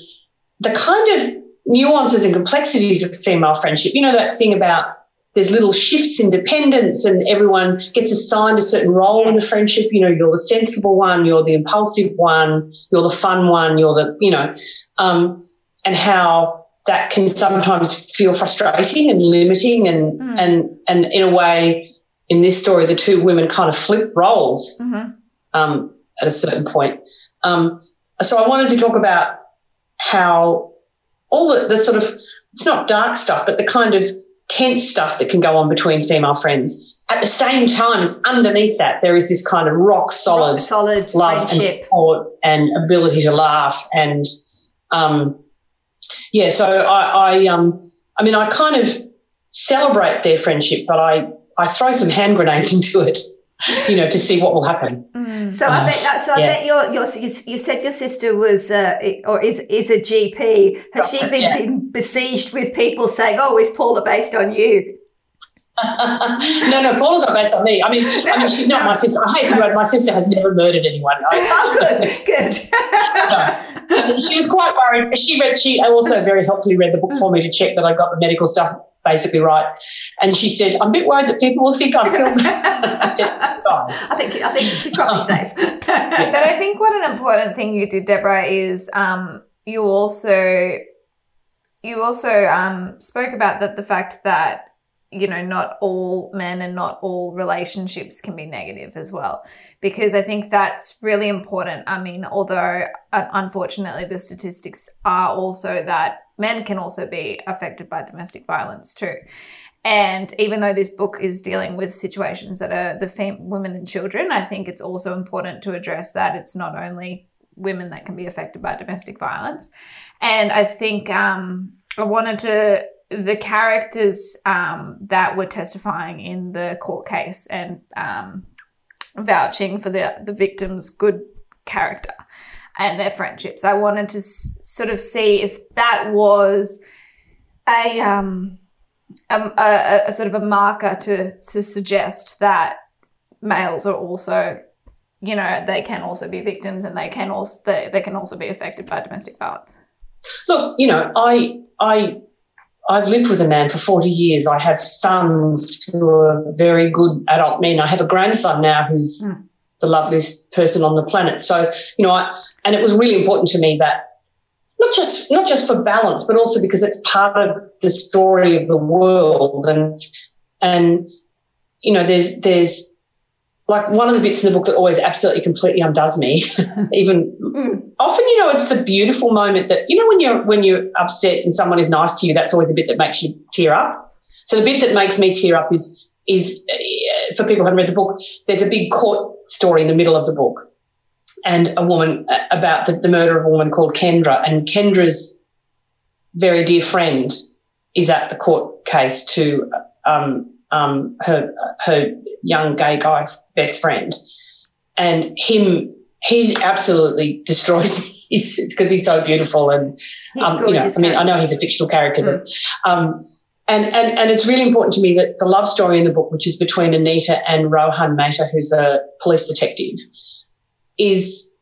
Speaker 3: the kind of nuances and complexities of female friendship. You know that thing about there's little shifts in dependence and everyone gets assigned a certain role in the friendship. You know, you're the sensible one, you're the impulsive one, you're the fun one, you're the, you know, um, and how that can sometimes feel frustrating and limiting and, mm. and, and in a way, in this story, the two women kind of flip roles
Speaker 1: mm-hmm.
Speaker 3: um, at a certain point. Um, so I wanted to talk about how all the, the sort of, it's not dark stuff, but the kind of tense stuff that can go on between female friends. At the same time as underneath that, there is this kind of rock solid, rock
Speaker 2: solid
Speaker 3: love
Speaker 2: friendship.
Speaker 3: and support and ability to laugh. And um, yeah, so I, I, um, I mean, I kind of celebrate their friendship, but I, I throw some hand grenades into it you know, to see what will happen.
Speaker 2: Mm. So I bet that, so I yeah. bet your, your, you said your sister was, uh, or is, is a GP. Has she been, yeah. been besieged with people saying, oh, is Paula based on you?
Speaker 3: No, no, Paula's not based on me. I mean, I mean, she's not my sister. I hate to word, my sister has never murdered anyone.
Speaker 2: I, oh, good, good.
Speaker 3: no. She was quite worried. She read. She also very helpfully read the book for me to check that I got the medical stuff basically right. And she said, I'm a bit worried that people will think I'm killed. I said,
Speaker 2: Fine. I think I think she's probably safe.
Speaker 1: but I think what an important thing you did, Debra, is um, you also you also um, spoke about that the fact that you know not all men and not all relationships can be negative as well because i think that's really important i mean although unfortunately the statistics are also that men can also be affected by domestic violence too. And even though this book is dealing with situations that are the fem- women and children, I think it's also important to address that it's not only women that can be affected by domestic violence. And I think um, I wanted to the characters um, that were testifying in the court case and um, vouching for the the victim's good character and their friendships. I wanted to s- sort of see if that was a, um, a, a, a, sort of a marker to, to suggest that males are also, you know, they can also be victims and they can also they, they can also be affected by domestic violence.
Speaker 3: Look, you know, I I I've lived with a man for 40 years. I have sons who are very good adult men. I have a grandson now who's mm. the loveliest person on the planet. So, you know, I, and it was really important to me that not just not just for balance, but also because it's part of the story of the world. And and you know, there's there's like one of the bits in the book that always absolutely completely undoes me. Even mm. often, you know, it's the beautiful moment that you know when you're when you're upset and someone is nice to you. That's always the bit that makes you tear up. So the bit that makes me tear up is is uh, for people who haven't read the book. There's a big court story in the middle of the book, and a woman uh, about the, the murder of a woman called Kendra. And Kendra's very dear friend is at the court case to um, um, her her young gay guy best friend, and him he absolutely destroys because he's so beautiful and um, you know I mean I know he's a fictional character, mm. but um, and, and, and it's really important to me that the love story in the book, which is between Anita and Rohan Mehta, who's a police detective, is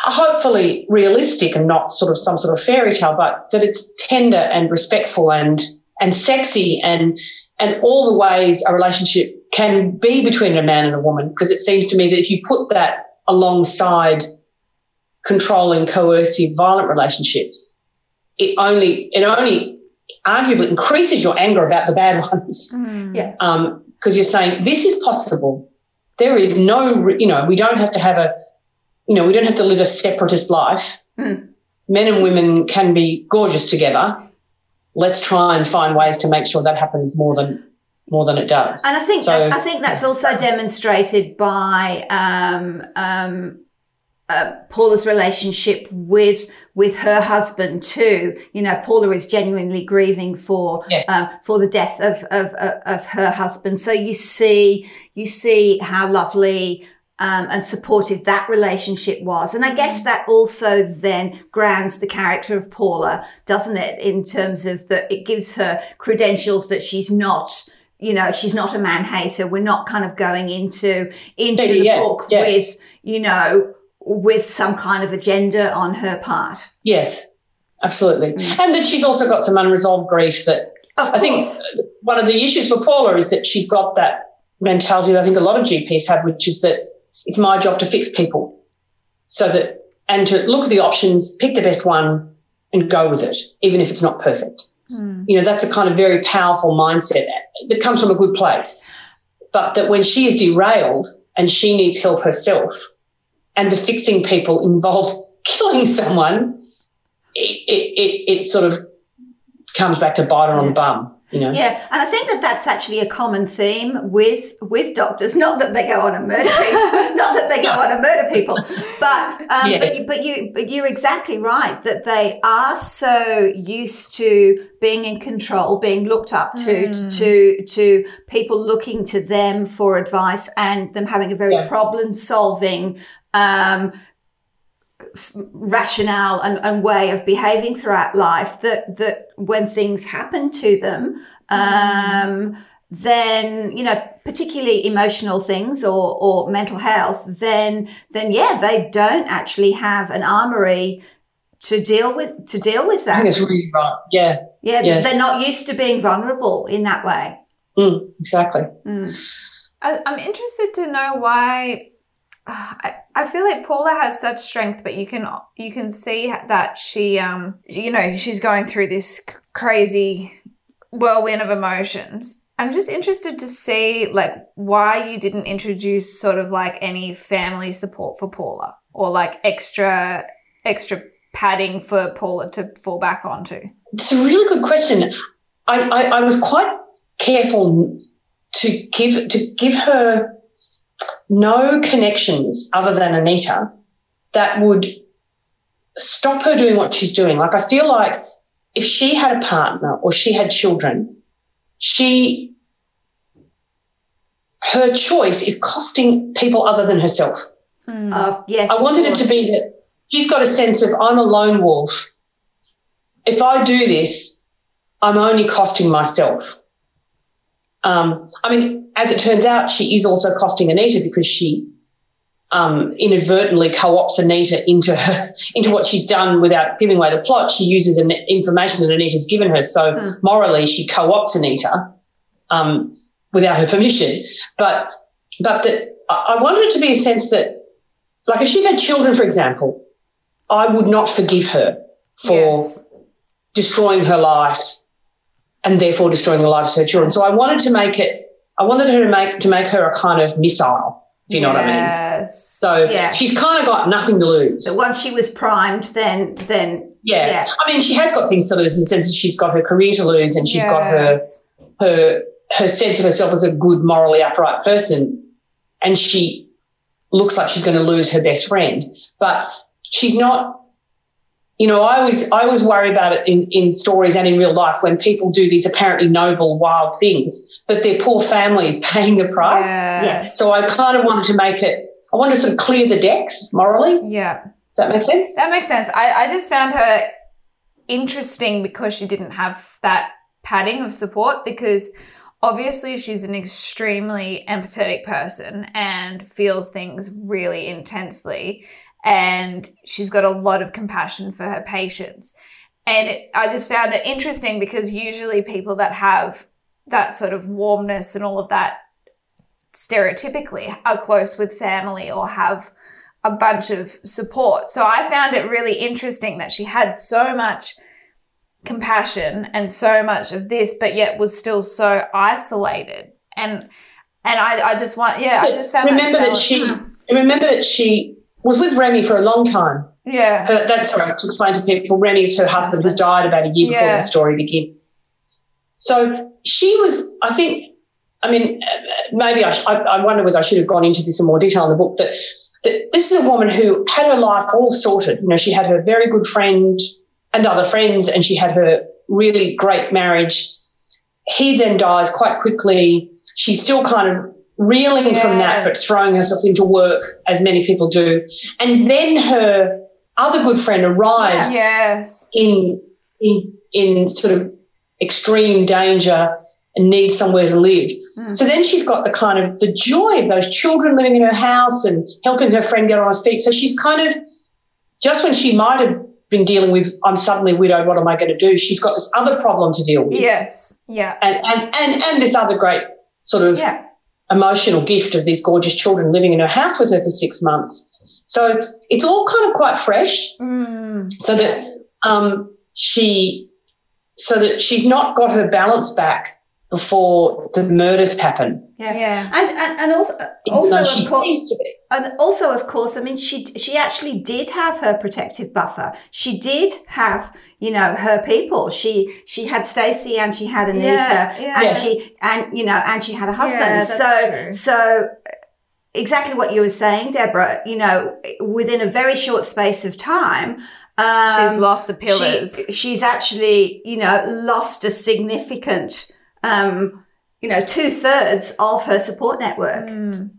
Speaker 3: hopefully realistic and not sort of some sort of fairy tale, but that it's tender and respectful and and sexy and and all the ways a relationship can be between a man and a woman. Because it seems to me that if you put that alongside controlling, coercive, violent relationships, it only it only arguably increases your anger about the bad ones.
Speaker 2: Mm. Yeah.
Speaker 3: Um, because you're saying this is possible. There is no, you know, we don't have to have a, you know, we don't have to live a separatist life.
Speaker 2: Mm.
Speaker 3: Men and women can be gorgeous together. Let's try and find ways to make sure that happens more than more than it does.
Speaker 2: And I think so, I think that's also demonstrated by um, um, uh, Paula's relationship with with her husband too. You know, Paula is genuinely grieving for
Speaker 3: yeah.
Speaker 2: um, for the death of, of of her husband. So you see you see how lovely. Um, and supportive that relationship was. And I guess that also then grounds the character of Paula, doesn't it? In terms of that, it gives her credentials that she's not, you know, she's not a man hater. We're not kind of going into, into the
Speaker 3: yeah,
Speaker 2: book
Speaker 3: yeah.
Speaker 2: with, you know, with some kind of agenda on her part.
Speaker 3: Yes, absolutely. Mm. And that she's also got some unresolved grief that
Speaker 2: of
Speaker 3: I think one of the issues for Paula is that she's got that mentality that I think a lot of GPs have, which is that it's my job to fix people. So that, and to look at the options, pick the best one and go with it, even if it's not perfect.
Speaker 2: Mm.
Speaker 3: You know, that's a kind of very powerful mindset that comes from a good place. But that when she is derailed and she needs help herself, and the fixing people involves killing someone, it, it, it, it sort of comes back to bite her on the bum. You know?
Speaker 2: Yeah, and I think that that's actually a common theme with with doctors. Not that they go on and murder people, not that they go on and murder people, but um,
Speaker 3: Yeah.
Speaker 2: but you, but you but you're exactly right that they are so used to being in control, being looked up to to to people looking to them for advice, and them having a very
Speaker 3: Yeah.
Speaker 2: problem solving. Um, rationale and, and way of behaving throughout life that that when things happen to them um then you know particularly emotional things or or mental health then then yeah they don't actually have an armory to deal with to deal with
Speaker 3: I
Speaker 2: that
Speaker 3: think it's really right. Yeah,
Speaker 2: yeah
Speaker 3: yes.
Speaker 2: they're not used to being vulnerable in that way
Speaker 3: mm, exactly.
Speaker 1: I, I'm interested to know why. I, I feel like Paula has such strength, but you can you can see that she um you know she's going through this crazy whirlwind of emotions. I'm just interested to see like why you didn't introduce sort of like any family support for Paula or like extra extra padding for Paula to fall back onto.
Speaker 3: It's a really good question. I, I, I was quite careful to give to give her no connections other than Anita that would stop her doing what she's doing. Like I feel like if she had a partner or she had children, she her choice is costing people other than herself.
Speaker 2: Uh, yes
Speaker 3: I wanted it to be that she's got a sense of I'm a lone wolf. If I do this, I'm only costing myself. Um, I mean, as it turns out, she is also costing Anita because she um, inadvertently co-ops Anita into her into what she's done without giving away the plot. She uses an information that Anita's given her, so
Speaker 2: Hmm.
Speaker 3: morally she co-ops Anita um, without her permission. But but that I I wanted it to be a sense that like if she'd had children, for example, I would not forgive her for
Speaker 1: Yes.
Speaker 3: destroying her life and therefore destroying the lives of her children. So I wanted to make it, I wanted her to make to make her a kind of missile. Do you know what I mean?
Speaker 1: Yes.
Speaker 3: So
Speaker 2: Yeah.
Speaker 3: she's kind of got nothing to lose.
Speaker 2: But once she was primed then then
Speaker 3: Yeah.
Speaker 2: Yeah.
Speaker 3: I mean, she has got things to lose in the sense that she's got her career to lose and she's got her her her sense of herself as a good, morally upright person, and she looks like she's going to lose her best friend. But she's not. You know, I always I always worry about it in, in stories and in real life when people do these apparently noble, wild things, but their poor families paying the price.
Speaker 2: Yes.
Speaker 3: So I kind of wanted to make it. I wanted to sort of clear the decks morally.
Speaker 1: Yeah.
Speaker 3: Does that make sense?
Speaker 1: That makes sense. I, I just found her interesting because she didn't have that padding of support because obviously she's an extremely empathetic person and feels things really intensely and she's got a lot of compassion for her patients. And it, i just found it interesting because usually people that have that sort of warmness and all of that stereotypically are close with family or have a bunch of support. So i found it really interesting that she had so much compassion and so much of this, but yet was still so isolated. And and I, I just want yeah, I just found
Speaker 3: remember that, that she remember that she was with Remy for a long time.
Speaker 1: Yeah.
Speaker 3: Her, that's sorry to explain to people. Remy is her husband who's died about a year before yeah. the story began. So she was, I think, I mean, uh, maybe I, I wonder whether I should have gone into this in more detail in the book. That, that this is a woman who had her life all sorted. You know, she had her very good friend and other friends, and she had her really great marriage. He then dies quite quickly. She's still kind of reeling yes. from that, but throwing herself into work, as many people do. And then her other good friend arrives
Speaker 1: yes.
Speaker 3: in, in, in sort of extreme danger and needs somewhere to live. Mm. So then she's got the kind of the joy of those children living in her house and helping her friend get on her feet. So she's kind of just when she might have been dealing with I'm suddenly widowed, what am I going to do? She's got this other problem to deal with.
Speaker 1: Yes. Yeah.
Speaker 3: And and and, and this other great sort of
Speaker 1: yeah.
Speaker 3: Emotional gift of these gorgeous children living in her house with her for six months. So it's all kind of quite fresh.
Speaker 1: Mm.
Speaker 3: So that um, she so that she's not got her balance back before the murders happen.
Speaker 2: Yeah, yeah, and and, and also also
Speaker 3: no, she
Speaker 2: course,
Speaker 3: seems to be.
Speaker 2: And also, of course, I mean, she she actually did have her protective buffer. She did have, you know, her people. She she had Stacey and she had Anita,
Speaker 1: yeah, yeah.
Speaker 2: and
Speaker 1: yeah.
Speaker 2: she and you know, and she had a husband.
Speaker 1: Yeah,
Speaker 2: so
Speaker 1: true.
Speaker 2: so exactly what you were saying, Debra. You know, within a very short space of time. Um,
Speaker 1: she's lost the pillars.
Speaker 2: She, she's actually, you know, lost a significant um, you know, two thirds of her support network.
Speaker 1: Mm.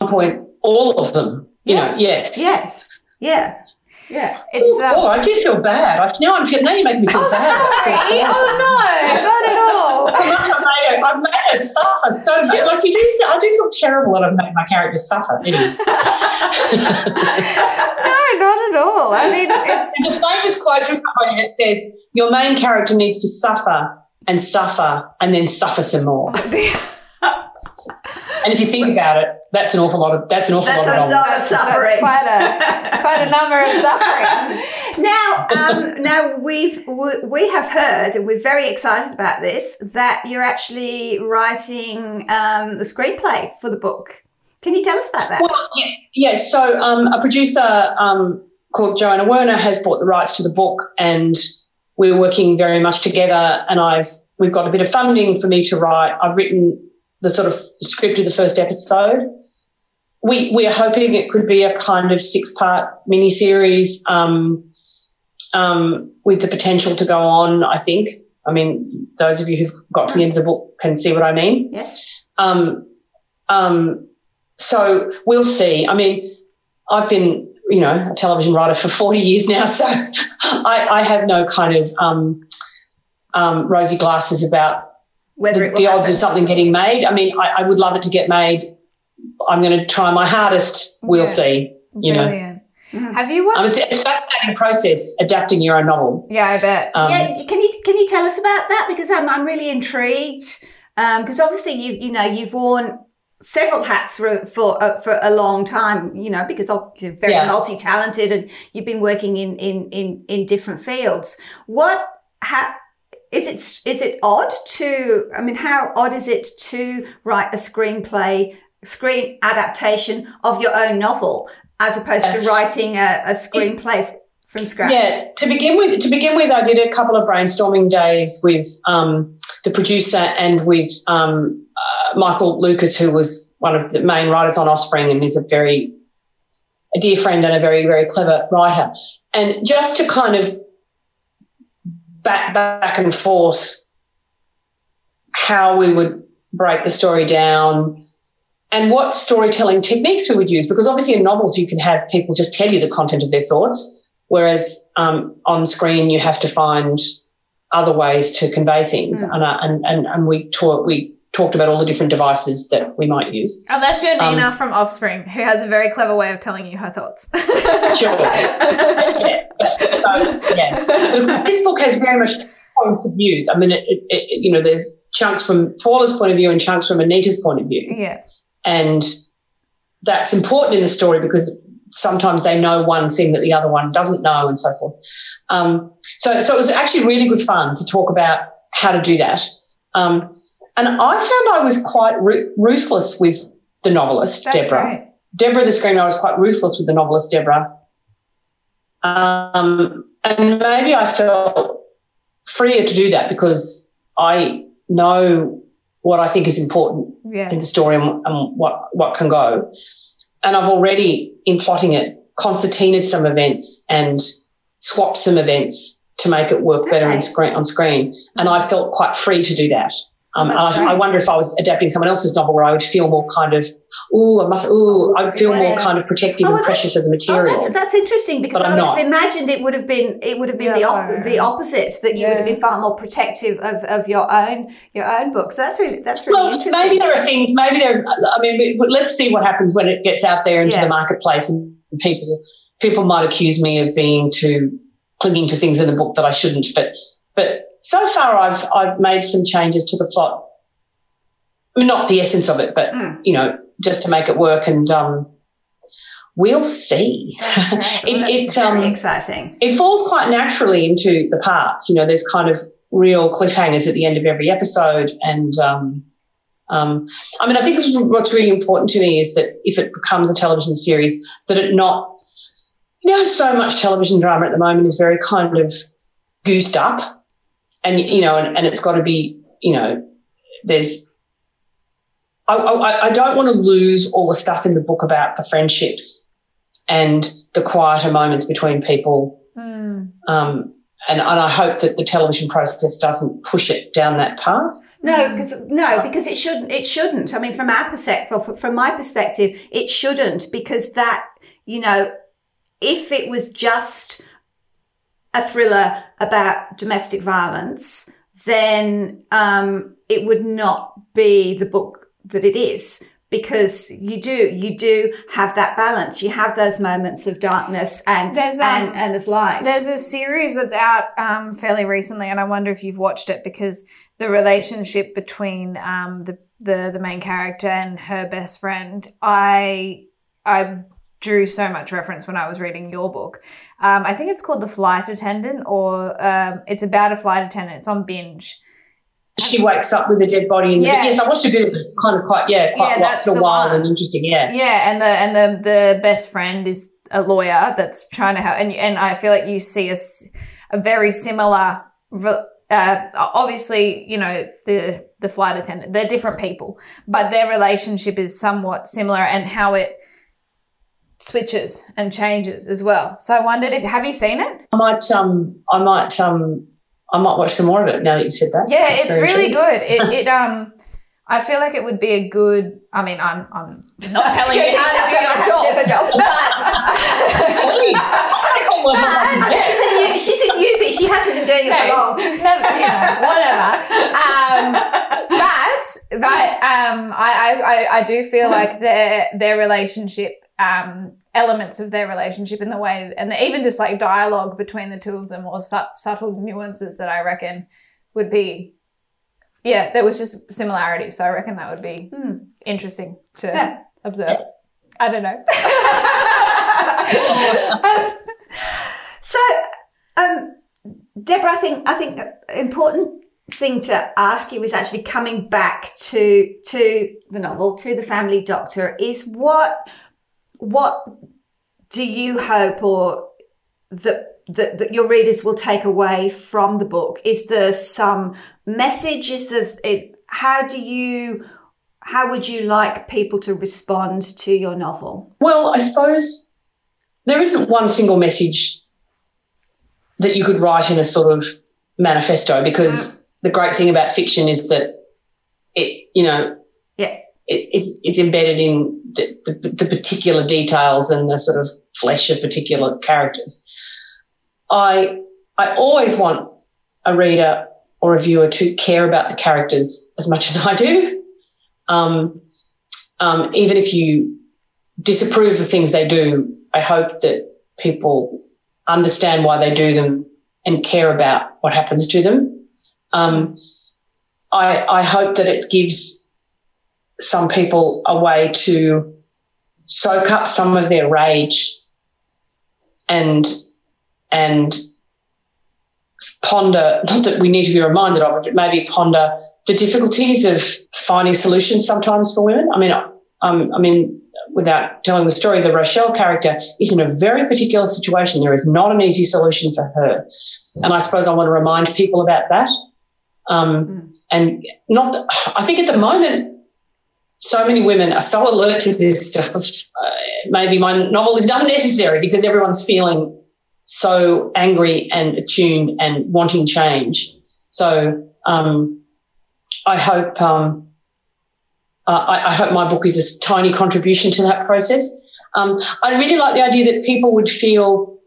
Speaker 3: Point, all of them. You yeah. know, yes,
Speaker 2: yes, yeah. Yeah,
Speaker 1: it's.
Speaker 3: Um, oh, I do feel bad. I now I'm feel, now you make me feel
Speaker 1: oh,
Speaker 3: bad.
Speaker 1: Sorry. oh no, not at all.
Speaker 3: I've made her, I've made her suffer so much. Like you do, feel, I do feel terrible when I've made my character suffer. Anyway.
Speaker 1: no, not at all. I mean, it's...
Speaker 3: it's a famous quote from somebody that says, "Your main character needs to suffer and suffer and then suffer some more. and if you think about it, that's an awful lot of that's an awful
Speaker 2: that's
Speaker 3: lot
Speaker 2: of,
Speaker 3: of,
Speaker 2: lot of suffering.
Speaker 1: That's quite a quite a number of suffering.
Speaker 2: now, um, now we've we, we have heard, and we're very excited about this, that you're actually writing um, the screenplay for the book. Can you tell us about that?
Speaker 3: Well, yeah, yeah. So um, a producer um, called Joanna Werner has bought the rights to the book, and we're working very much together and I've we've got a bit of funding for me to write. I've written the sort of script of the first episode. We we are hoping it could be a kind of six part miniseries um, um, with the potential to go on. I think. I mean, those of you who've got to the end of the book can see what I mean.
Speaker 2: Yes.
Speaker 3: Um, um, so we'll see. I mean, I've been you know, a television writer for 40 years now. So I, I have no kind of um, um, rosy glasses about
Speaker 2: whether
Speaker 3: the, the odds of something getting made. I mean, I, I would love it to get made. I'm going to try my hardest. We'll
Speaker 1: yeah.
Speaker 3: see. You
Speaker 1: Brilliant. know. Mm-hmm. Have you watched?
Speaker 3: Um, it's, it's, a fascinating process adapting your own novel.
Speaker 1: Yeah, I bet.
Speaker 2: Um, yeah, can you can you tell us about that because I'm I'm really intrigued Um, because um, obviously you you know you've worn several hats for for uh, for a long time, you know, because you're very yeah. multi-talented and you've been working in in in in different fields. What ha- is it is it odd to I mean how odd is it to write a screenplay screen adaptation of your own novel as opposed to writing a, a screenplay from scratch?
Speaker 3: Yeah, to begin with, to begin with, I did a couple of brainstorming days with um, the producer and with um, uh, Michael Lucas, who was one of the main writers on Offspring and is a very a dear friend and a very, very clever writer. And just to kind of back, back and forth how we would break the story down and what storytelling techniques we would use. Because obviously in novels, you can have people just tell you the content of their thoughts, whereas um, on screen, you have to find other ways to convey things. Mm. And, uh, and, and, and we taught, we talked about all the different devices that we might use.
Speaker 1: And that's Janina um, from Offspring, who has a very clever way of telling you her thoughts.
Speaker 3: sure. yeah. So, yeah. This book has very much points of view. I mean, it, it, it, you know, there's chunks from Paula's point of view and chunks from Anita's point of view.
Speaker 1: Yeah.
Speaker 3: And that's important in the story because sometimes they know one thing that the other one doesn't know and so forth. Um, so, so it was actually really good fun to talk about how to do that. Um, and I found I was quite ruthless with the novelist,
Speaker 1: that's Debra.
Speaker 3: Debra, the screenwriter, was quite ruthless with the novelist, Debra. Um, and maybe I felt freer to do that because I know what I think is important
Speaker 1: yes.
Speaker 3: in the story and, and, what, what can go. And I've already, in plotting it, concertinaed some events and swapped some events to make it work better okay. screen, on screen. And I felt quite free to do that. Um, and I, I, wonder if I was adapting someone else's novel where I would feel more kind of, oh, I must, oh, I'd feel more kind of protective oh, and precious of the material.
Speaker 2: Oh, that's, that's interesting because I would have imagined it would have been, it would have been yeah, the, op- the opposite that you yeah. would have been far more protective of, of your own, your own books. So that's really, that's really well, interesting.
Speaker 3: Maybe there are things, maybe there, I mean, let's see what happens when it gets out there into yeah. the marketplace and people, people might accuse me of being too clinging to things in the book that I shouldn't, but, but so far I've I've made some changes to the plot. I mean, not the essence of it, but mm. you know, just to make it work. And um, we'll see.
Speaker 2: it, it um, exciting.
Speaker 3: It falls quite naturally into the parts. You know, there's kind of real cliffhangers at the end of every episode, and um, um, I mean, I think what's really important to me is that if it becomes a television series, that it not, you know, so much television drama at the moment is very kind of goosed up and you know, and, and it's got to be, you know, there's. I, I, I don't want to lose all the stuff in the book about the friendships and the quieter moments between people.
Speaker 1: Mm.
Speaker 3: Um, and, and I hope that the television process doesn't push it down that path.
Speaker 2: No, because no, because it shouldn't. It shouldn't. I mean, from our perspective, from my perspective, it shouldn't because that you know, if it was just a thriller about domestic violence, then um, it would not be the book that it is because you do you do have that balance. You have those moments of darkness and there's, um, and, and of light.
Speaker 1: there's a series that's out um, fairly recently and i wonder if you've watched it because the relationship between um, the, the the main character and her best friend i i drew so much reference when I was reading your book. Um, I think it's called The Flight Attendant, or um, it's about a flight attendant. It's on binge.
Speaker 3: She wakes up with a dead body in the yes. yes, I watched a bit of it. It's kind of quite yeah, quite yeah, sort of wild one. and interesting. Yeah,
Speaker 1: yeah, and the and the the best friend is a lawyer that's trying to help, and and I feel like you see a, a very similar. Uh, obviously, you know the the flight attendant. They're different people, but their relationship is somewhat similar, and how it switches and changes as well. So I wondered if have you seen it?
Speaker 3: I might um I might um I might watch some more of it now that you said that.
Speaker 1: Yeah, That's it's really good. It, it um I feel like it would be a good. I mean, I'm I'm not telling you how to do your job,
Speaker 2: but she's a new, she's a newbie. She hasn't been doing it for long.
Speaker 1: She's never, you know, whatever. Um, but but um, I, I I do feel like their their relationship um, elements of their relationship in the way, and the, even just like dialogue between the two of them or su- subtle nuances that I reckon would be, yeah, there was just similarity. So I reckon that would be
Speaker 2: hmm.
Speaker 1: interesting to yeah. observe. Yeah. I don't know.
Speaker 2: so, um, Debra, I think I think important thing to ask you is actually coming back to to the novel to the family doctor is what what do you hope or that, that, that your readers will take away from the book? Is there some message? Is there, it, how do you, how would you like people to respond to your novel?
Speaker 3: Well, I suppose there isn't one single message that you could write in a sort of manifesto because mm. the great thing about fiction is that it, you know,
Speaker 2: Yeah.
Speaker 3: it, it, it's embedded in the, the, particular details and the sort of flesh of particular characters. I I always want a reader or a viewer to care about the characters as much as I do. Um, um, even if you disapprove of things they do, I hope that people understand why they do them and care about what happens to them. Um, I, I hope that it gives some people a way to soak up some of their rage and and ponder not that we need to be reminded of it, but maybe ponder the difficulties of finding solutions sometimes for women. I mean, um, I mean, without telling the story, the Rochelle character is in a very particular situation. There is not an easy solution for her, and I suppose I want to remind people about that. Um, And not, that, I think at the moment, so many women are so alert to this stuff. Uh, maybe my novel is unnecessary because everyone's feeling so angry and attuned and wanting change. So um, I hope um, uh, I, I, hope my book is a tiny contribution to that process. Um, I really like the idea that people would feel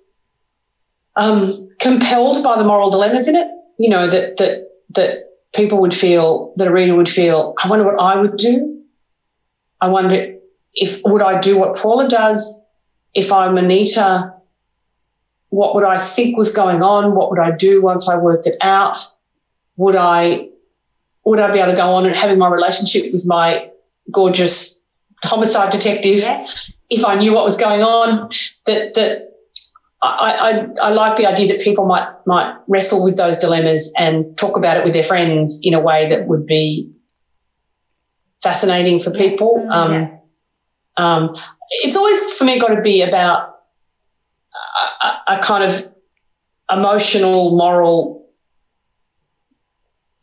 Speaker 3: um, compelled by the moral dilemmas in it. You know that that that people would feel that a reader would feel. I wonder what I would do. I wonder if would I do what Paula does if I'm Anita what would I think was going on? What would I do once I worked it out? Would I would I be able to go on and having my relationship with my gorgeous homicide detective
Speaker 2: Yes.
Speaker 3: if I knew what was going on? That that I, I, I like the idea that people might might wrestle with those dilemmas and talk about it with their friends in a way that would be fascinating for people. Um,
Speaker 2: Yeah.
Speaker 3: um, it's always for me got to be about a, a kind of emotional, moral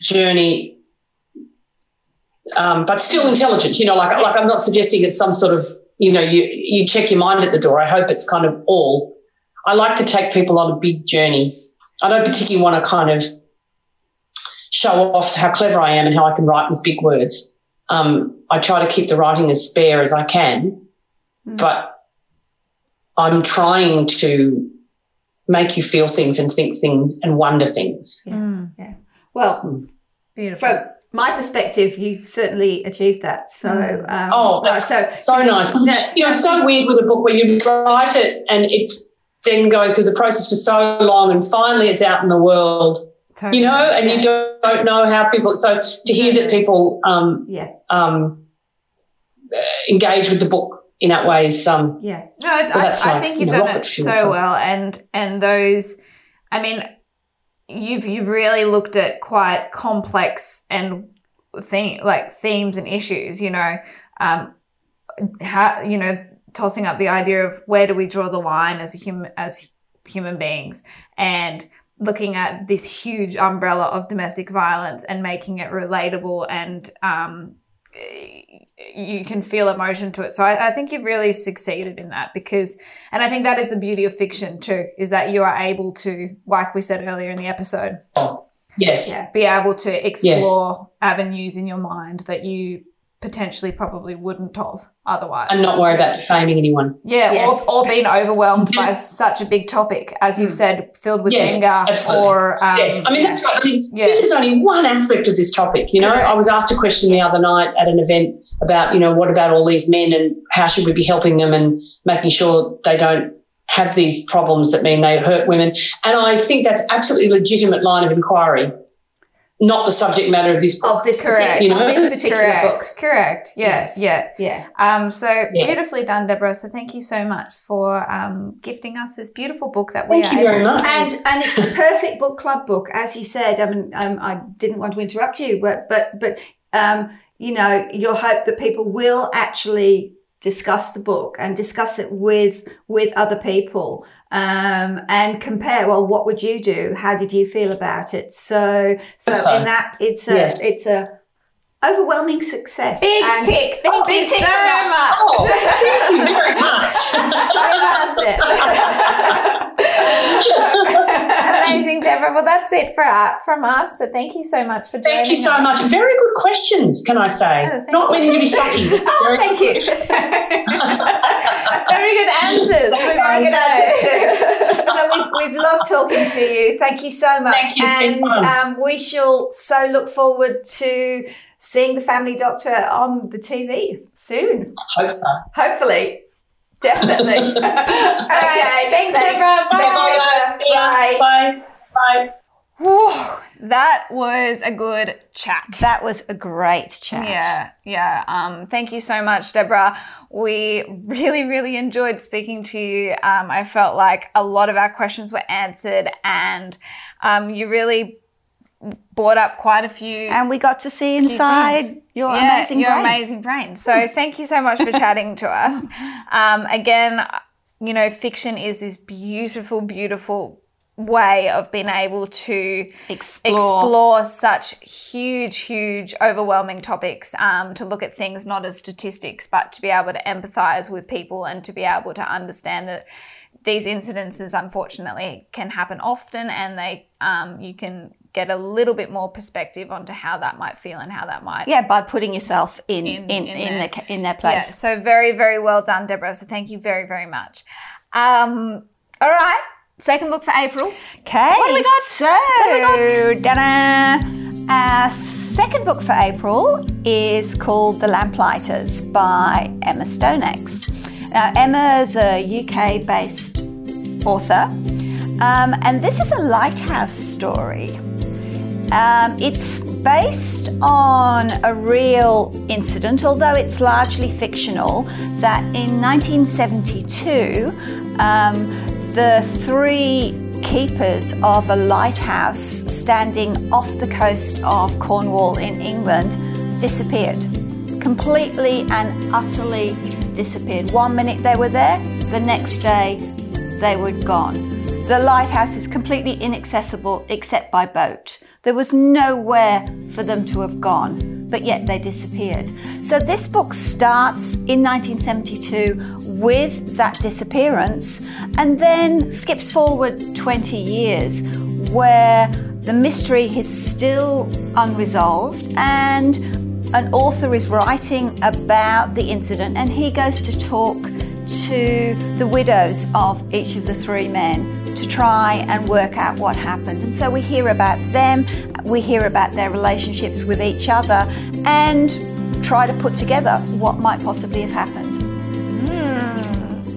Speaker 3: journey, um, but still intelligent. You know, like like I'm not suggesting it's some sort of you know you you check your mind at the door. I hope it's kind of all. I like to take people on a big journey. I don't particularly want to kind of show off how clever I am and how I can write with big words. Um, I try to keep the writing as spare as I can, but I'm trying to make you feel things and think things and wonder things.
Speaker 1: Mm,
Speaker 2: Well,
Speaker 1: beautiful.
Speaker 2: from my perspective, you certainly achieved that. So, um,
Speaker 3: Oh, that's
Speaker 2: so
Speaker 3: So nice.
Speaker 2: No,
Speaker 3: you know, it's so weird with a book where you write it and it's then going through the process for so long and finally it's out in the world, you know, and you don't, don't know how people. So to hear that people um,
Speaker 2: yeah,
Speaker 3: um, uh, engage with the book in that way is um,
Speaker 2: yeah,
Speaker 1: No, it's,
Speaker 3: Well,
Speaker 1: I, I think
Speaker 3: you
Speaker 1: you've done it so well, and and those, I mean, you've you've really looked at quite complex and thing like themes and issues. You know, um, how you know tossing up the idea of where do we draw the line as a human as human beings and looking at this huge umbrella of domestic violence and making it relatable and um, you can feel emotion to it. So I, I, think you've really succeeded in that because, and I think that is the beauty of fiction too, is that you are able to, like we said earlier in the episode,
Speaker 3: yes,
Speaker 2: yeah,
Speaker 1: be able to explore avenues in your mind that you potentially probably wouldn't have otherwise.
Speaker 3: and not worry about defaming anyone.
Speaker 1: Yeah,
Speaker 2: Yes.
Speaker 1: or, or being overwhelmed by such a big topic, as you've
Speaker 2: Mm.
Speaker 1: said, filled with
Speaker 3: Yes,
Speaker 1: anger
Speaker 3: absolutely.
Speaker 1: or um,
Speaker 3: yes, I mean that's right. I mean,
Speaker 1: Yeah.
Speaker 3: this is only one aspect of this topic. You know,
Speaker 1: Correct.
Speaker 3: I was asked a question the other night at an event about, you know, what about all these men and how should we be helping them and making sure they don't have these problems that mean they hurt women. And I think that's absolutely legitimate line of inquiry, not the subject matter of this book.
Speaker 2: of this
Speaker 1: Correct.
Speaker 2: particular,
Speaker 3: You
Speaker 2: of this particular
Speaker 1: correct,
Speaker 2: book.
Speaker 1: correct. Yeah,
Speaker 2: Yes.
Speaker 1: yeah.
Speaker 2: Yeah,
Speaker 1: Um, so
Speaker 3: Yeah.
Speaker 1: beautifully done, Debra. So thank you so much for um, gifting us this beautiful book that we
Speaker 3: Thank
Speaker 1: are
Speaker 3: you very
Speaker 1: to
Speaker 3: much.
Speaker 2: and and it's a perfect book club book, as you said. I mean, um, I didn't want to interrupt you, but but but um, you know, your hope that people will actually discuss the book and discuss it with with other people um, and compare. Well, what would you do? How did you feel about it? So so
Speaker 3: So,
Speaker 2: in that, it's a
Speaker 3: yes.
Speaker 2: it's a overwhelming success.
Speaker 1: Big
Speaker 2: And-
Speaker 1: tick. Thank
Speaker 2: big
Speaker 1: you
Speaker 2: tick
Speaker 1: so much.
Speaker 3: Oh, thank you very much.
Speaker 1: Amazing, Debra. Well, that's it for uh, from us. So thank you so much for joining
Speaker 3: Thank you so
Speaker 1: us.
Speaker 3: much. Very good questions, can I say?
Speaker 1: Oh,
Speaker 3: Not
Speaker 1: you.
Speaker 3: meaning to be sucky.
Speaker 2: Oh,
Speaker 3: very-
Speaker 2: thank you.
Speaker 1: Very good answers.
Speaker 2: Very good answers too. so we've, we've loved talking to you. Thank you so much.
Speaker 3: Thank you.
Speaker 2: And um, we shall so look forward to seeing the family doctor on the TV soon.
Speaker 3: Hope so.
Speaker 2: Hopefully. Definitely. okay.
Speaker 1: All right. Thanks, Debra. Bye.
Speaker 3: Bye, guys. See ya.
Speaker 2: Bye.
Speaker 3: Bye. Bye.
Speaker 1: Whew, that was a good chat.
Speaker 2: That was a great chat.
Speaker 1: Yeah, yeah. Um, thank you so much, Debra. We really, really enjoyed speaking to you. Um, I felt like a lot of our questions were answered, and um, you really brought up quite a few.
Speaker 2: And we got to see inside your
Speaker 1: yeah,
Speaker 2: amazing
Speaker 1: your
Speaker 2: brain.
Speaker 1: amazing brain. So thank you so much for chatting to us. Um, again, you know, fiction is this beautiful, beautiful way of being able to
Speaker 2: Explore.
Speaker 1: explore such huge, huge, overwhelming topics, um, to look at things not as statistics, but to be able to empathize with people and to be able to understand that these incidences, unfortunately, can happen often, and they um, you can get a little bit more perspective onto how that might feel and how that might
Speaker 2: Yeah, by putting yourself in
Speaker 1: In-
Speaker 2: in,
Speaker 1: in
Speaker 2: in,
Speaker 1: their-
Speaker 2: the, in their
Speaker 1: yeah,
Speaker 2: place.
Speaker 1: so very, very well done, Debra. So thank you very, very much. Um, all right, second book for April.
Speaker 2: Okay.
Speaker 1: What we got?
Speaker 2: So,
Speaker 1: What we
Speaker 2: ta-da! Our second book for April is called The Lamplighters by Emma Stonex. Now, Emma is a UK based author, um, and this is a lighthouse story. Um, it's based on a real incident, although it's largely fictional, that in 1972, um, the three keepers of a lighthouse standing off the coast of Cornwall in England disappeared. Completely and utterly disappeared. One minute they were there, the next day they were gone. The lighthouse is completely inaccessible except by boat. There was nowhere for them to have gone, but yet they disappeared. So this book starts in 1972 with that disappearance and then skips forward 20 years where the mystery is still unresolved and an author is writing about the incident and he goes to talk to the widows of each of the three men to try and work out what happened. And so we hear about them, we hear about their relationships with each other, and try to put together what might possibly have happened.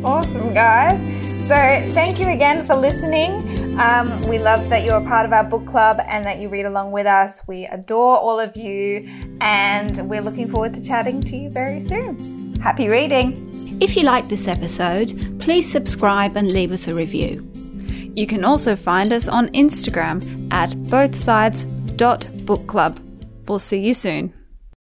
Speaker 1: Awesome, guys. So, thank you again for listening. Um, we love that you're a part of our book club and that you read along with us. We adore all of you, and we're looking forward to chatting to you very soon.
Speaker 2: Happy reading! If you like this episode, please subscribe and leave us a review.
Speaker 1: You can also find us on Instagram at bothsides.bookclub. We'll see you soon.